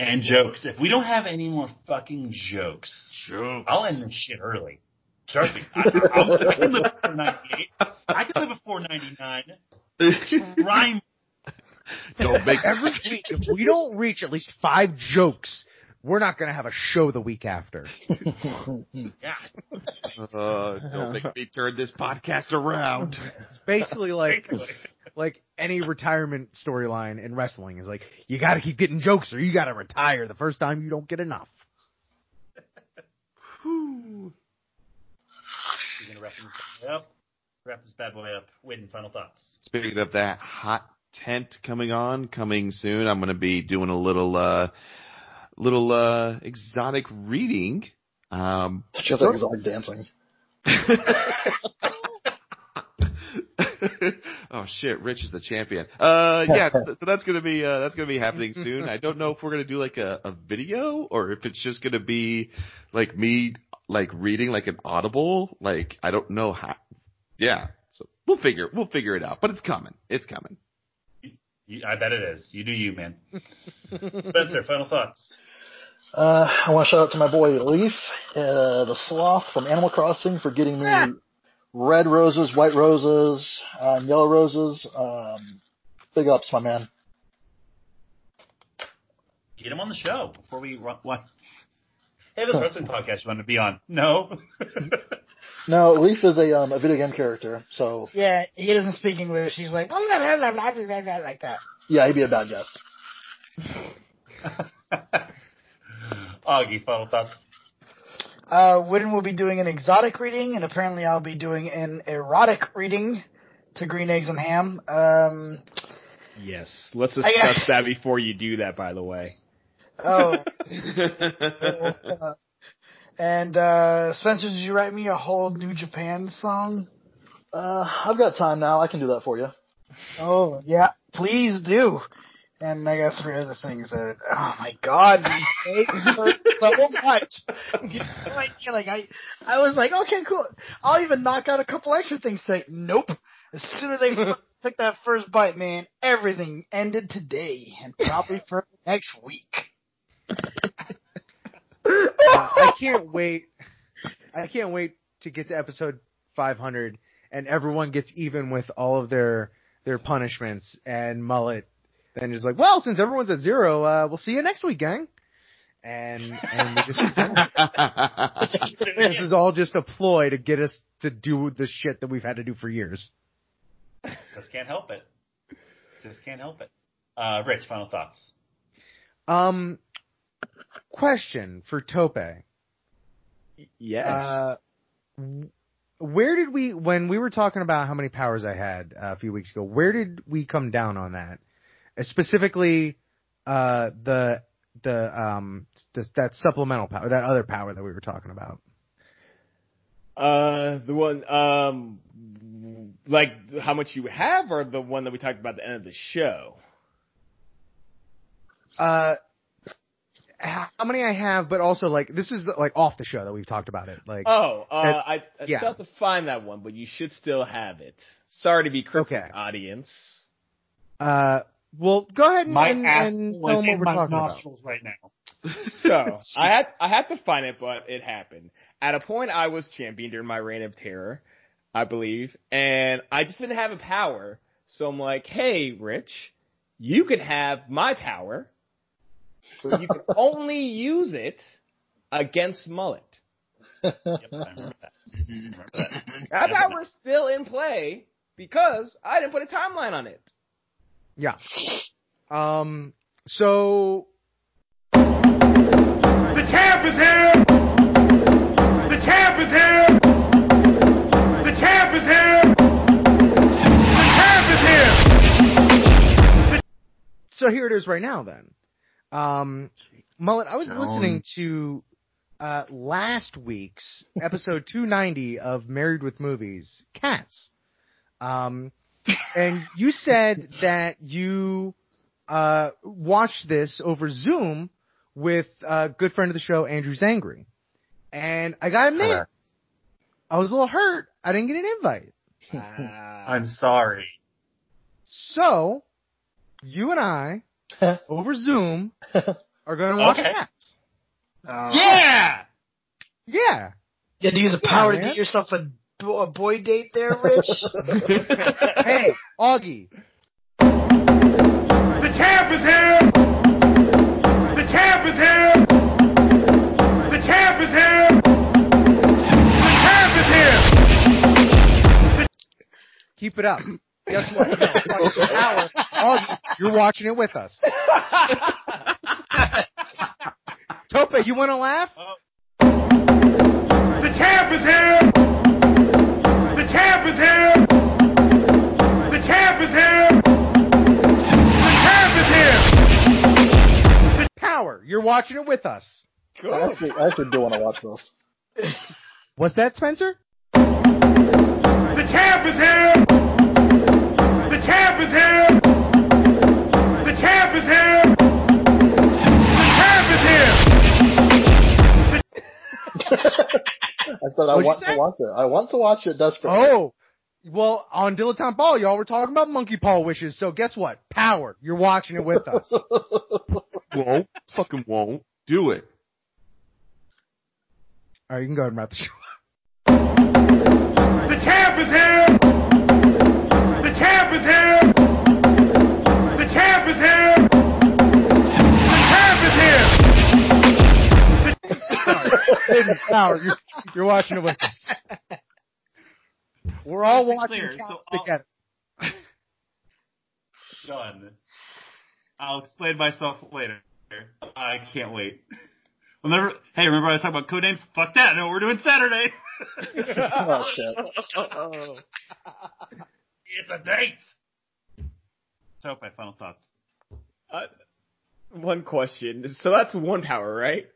And jokes. If we don't have any more fucking jokes, I'll end this shit early. Trust me. I, I, I can live at 498. I can live at 499. (laughs) Rhyme. Don't make Every week, if we don't reach at least five jokes, we're not gonna have a show the week after. (laughs) Yeah. Uh, don't make me turn this podcast around. It's basically like, Basically. like any retirement storyline in wrestling is like, you gotta keep getting jokes or you gotta retire the first time you don't get enough. Speaking Yep. Wrap this bad boy up. Waiting final thoughts. Speaking of that hot tent coming on, coming soon, I'm going to be doing a little, uh, little, uh, exotic reading. Um, Just like exotic dancing. (laughs) oh shit, Rich is the champion. Uh, yeah, so, so that's gonna be, uh, that's gonna be happening soon. I don't know if we're gonna do like a, a video or if it's just gonna be like me, like reading like an audible. Like, I don't know how, yeah. So we'll figure, we'll figure it out, but it's coming. It's coming. You, I bet it is. You do you, man. Spencer, final thoughts. Uh, I want to shout out to my boy Leaf, uh, the sloth from Animal Crossing for getting me red roses, white roses, uh, and yellow roses. Um, big ups, my man. Get him on the show before we run. What? Hey, this wrestling podcast you want to be on? No. (laughs) No, Leaf is a um, a video game character, so Yeah, he doesn't speak English. He's like, blah, blah, blah, blah, blah, blah, blah, like that. yeah, he'd be a bad guest. (laughs) Augie, final thoughts. Uh, Witten will be doing an exotic reading, and apparently I'll be doing an erotic reading to Green Eggs and Ham. Um, Yes. Let's I discuss that before you do that, by the way. oh, (laughs) uh, and uh, Spencer, did you write me a whole New Japan song? Uh, I've got time now. I can do that for you. Oh, yeah, please do. And I got three other things that, oh my god, these so much. (laughs) Have like I, I was like, okay, cool. I'll even knock out a couple extra things today. Nope. As soon as I (laughs) took that first bite, man, everything ended today and probably for next week. (laughs) Uh, I can't wait. I can't wait to get to episode 500 and everyone gets even with all of their their punishments and mullet then just like, well, since everyone's at zero, uh, we'll see you next week, gang. And and we just (laughs) this is all just a ploy to get us to do the shit that we've had to do for years. Just can't help it. Just can't help it. Uh, Rich, final thoughts. Um, question for Tope. Yes. Uh, where did we, when we were talking about how many powers I had uh, a few weeks ago, where did we come down on that? Uh, specifically, uh, the, the, um, the, that supplemental power, that other power that we were talking about. Uh, the one, um, like how much you have, or the one that we talked about at the end of the show? Uh, how many I have, but also like, this is like off the show that we've talked about it. Like, Oh, uh, That- I, I yeah. still have to find that one, but you should still have it. Sorry to be cryptic, Okay. audience. uh, well, go ahead and, My and, ass and tell them what in we're my talking about. nostrils right now. (laughs) So I had I had to find it, but it happened. At a point, I was champion during my reign of terror, I believe, and I just didn't have a power. So I'm like, hey, Rich, you can have my power, but you can (laughs) only use it against Mullet. (laughs) Yep, I remember that. Remember that. That power is still in play because I didn't put a timeline on it. Yeah. Um, so The champ is here! The champ is here! The champ is here! The champ is here! so here it is right now then. Um, Mullet, I was listening to uh, last week's episode 290 of Married with Movies, Cats. Um, and you said that you uh, watched this over Zoom with a good friend of the show, Andrew Zangri. And I gotta admit, Correct. I was a little hurt. I didn't get an invite. I'm sorry. So, you and I, (laughs) over Zoom, are going to watch Okay. Cats. Uh, Yeah! Yeah. You had to use a power to man. get yourself a, bo- a boy date there, Rich. (laughs) Hey, Augie. The champ is here! The champ is here! The champ is here! The champ is here! Keep it up. Guess what? Hour. Augie, you're watching it with us. (laughs) Tope, you want to laugh? The champ is here! champ is here! The champ is here! The champ is here! The power. You're watching it with us. Cool. I actually, I actually do want to watch this. What's that, Spencer? The champ is here! The champ is here! The champ is here! The champ is here! (laughs) I said I What'd you want to watch it. I want to watch it desperately. Oh, well, on Dilettante Ball, y'all were talking about monkey paw wishes. So guess what? Power. You're watching it with us. (laughs) Won't. Fucking won't. Do it. All right, you can go ahead and wrap the show. The champ is here! The champ is here! The champ is here! Is here! Power. You're, you're watching it with us. (laughs) We're all watching clear, so all- together. (laughs) Done. I'll explain myself later. I can't wait. Remember, hey, remember I was talking about code names? Fuck that. No, we're doing Saturday. (laughs) Oh shit. it's a date. So, my final thoughts. Uh, one question. So that's one power, right?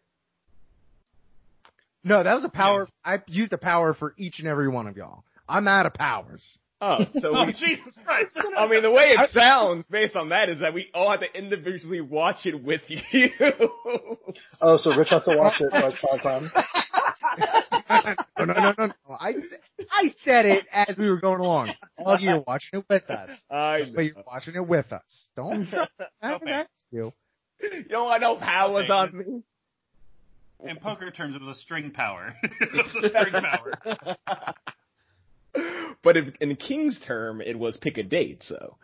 No, that was a power. Yes. I used a power for each and every one of y'all. I'm out of powers. Oh, so Oh, we, (laughs) Jesus Christ. (laughs) I mean, the way it sounds based on that is that we all have to individually watch it with you. (laughs) Oh, so Rich has to watch it like five times. No, no, no, no, no. I, I said it as we were going along. All you are watching it with us. I know. But you're watching it with us. Don't. I Okay. that's you. You don't want no powers Okay. on me. In poker terms, it was a string power. (laughs) it was a string power. (laughs) But if, in King's term, it was pick a date. So,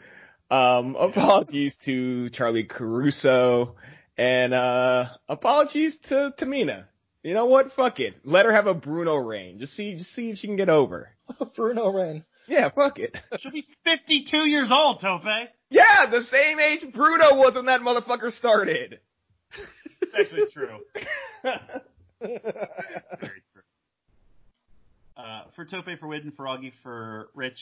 um, apologies to Charlie Caruso, and uh, apologies to Tamina. You know what? Fuck it. Let her have a Bruno reign. Just see, just see if she can get over. (laughs) Bruno reign. Yeah, fuck it. She'll be 52 years old, Tope. Yeah, the same age Bruno was when that motherfucker started. It's actually true. Very true. Uh, for Tope, for Widden, for Augie, for Rich,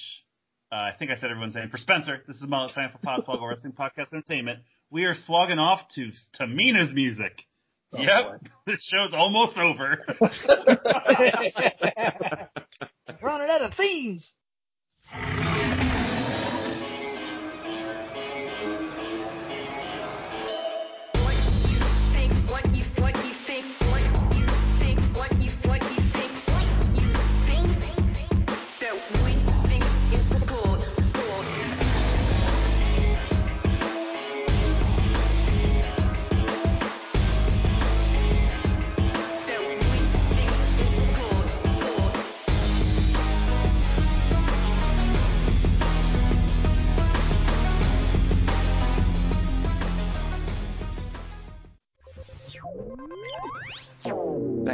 uh, I think I said everyone's name. For Spencer, this is Mullet Time for Podswoggle Wrestling (laughs) Podcast Entertainment. We are swagging off to Tamina's music. Oh, yep, (laughs) this show's almost over. (laughs) Running out of themes.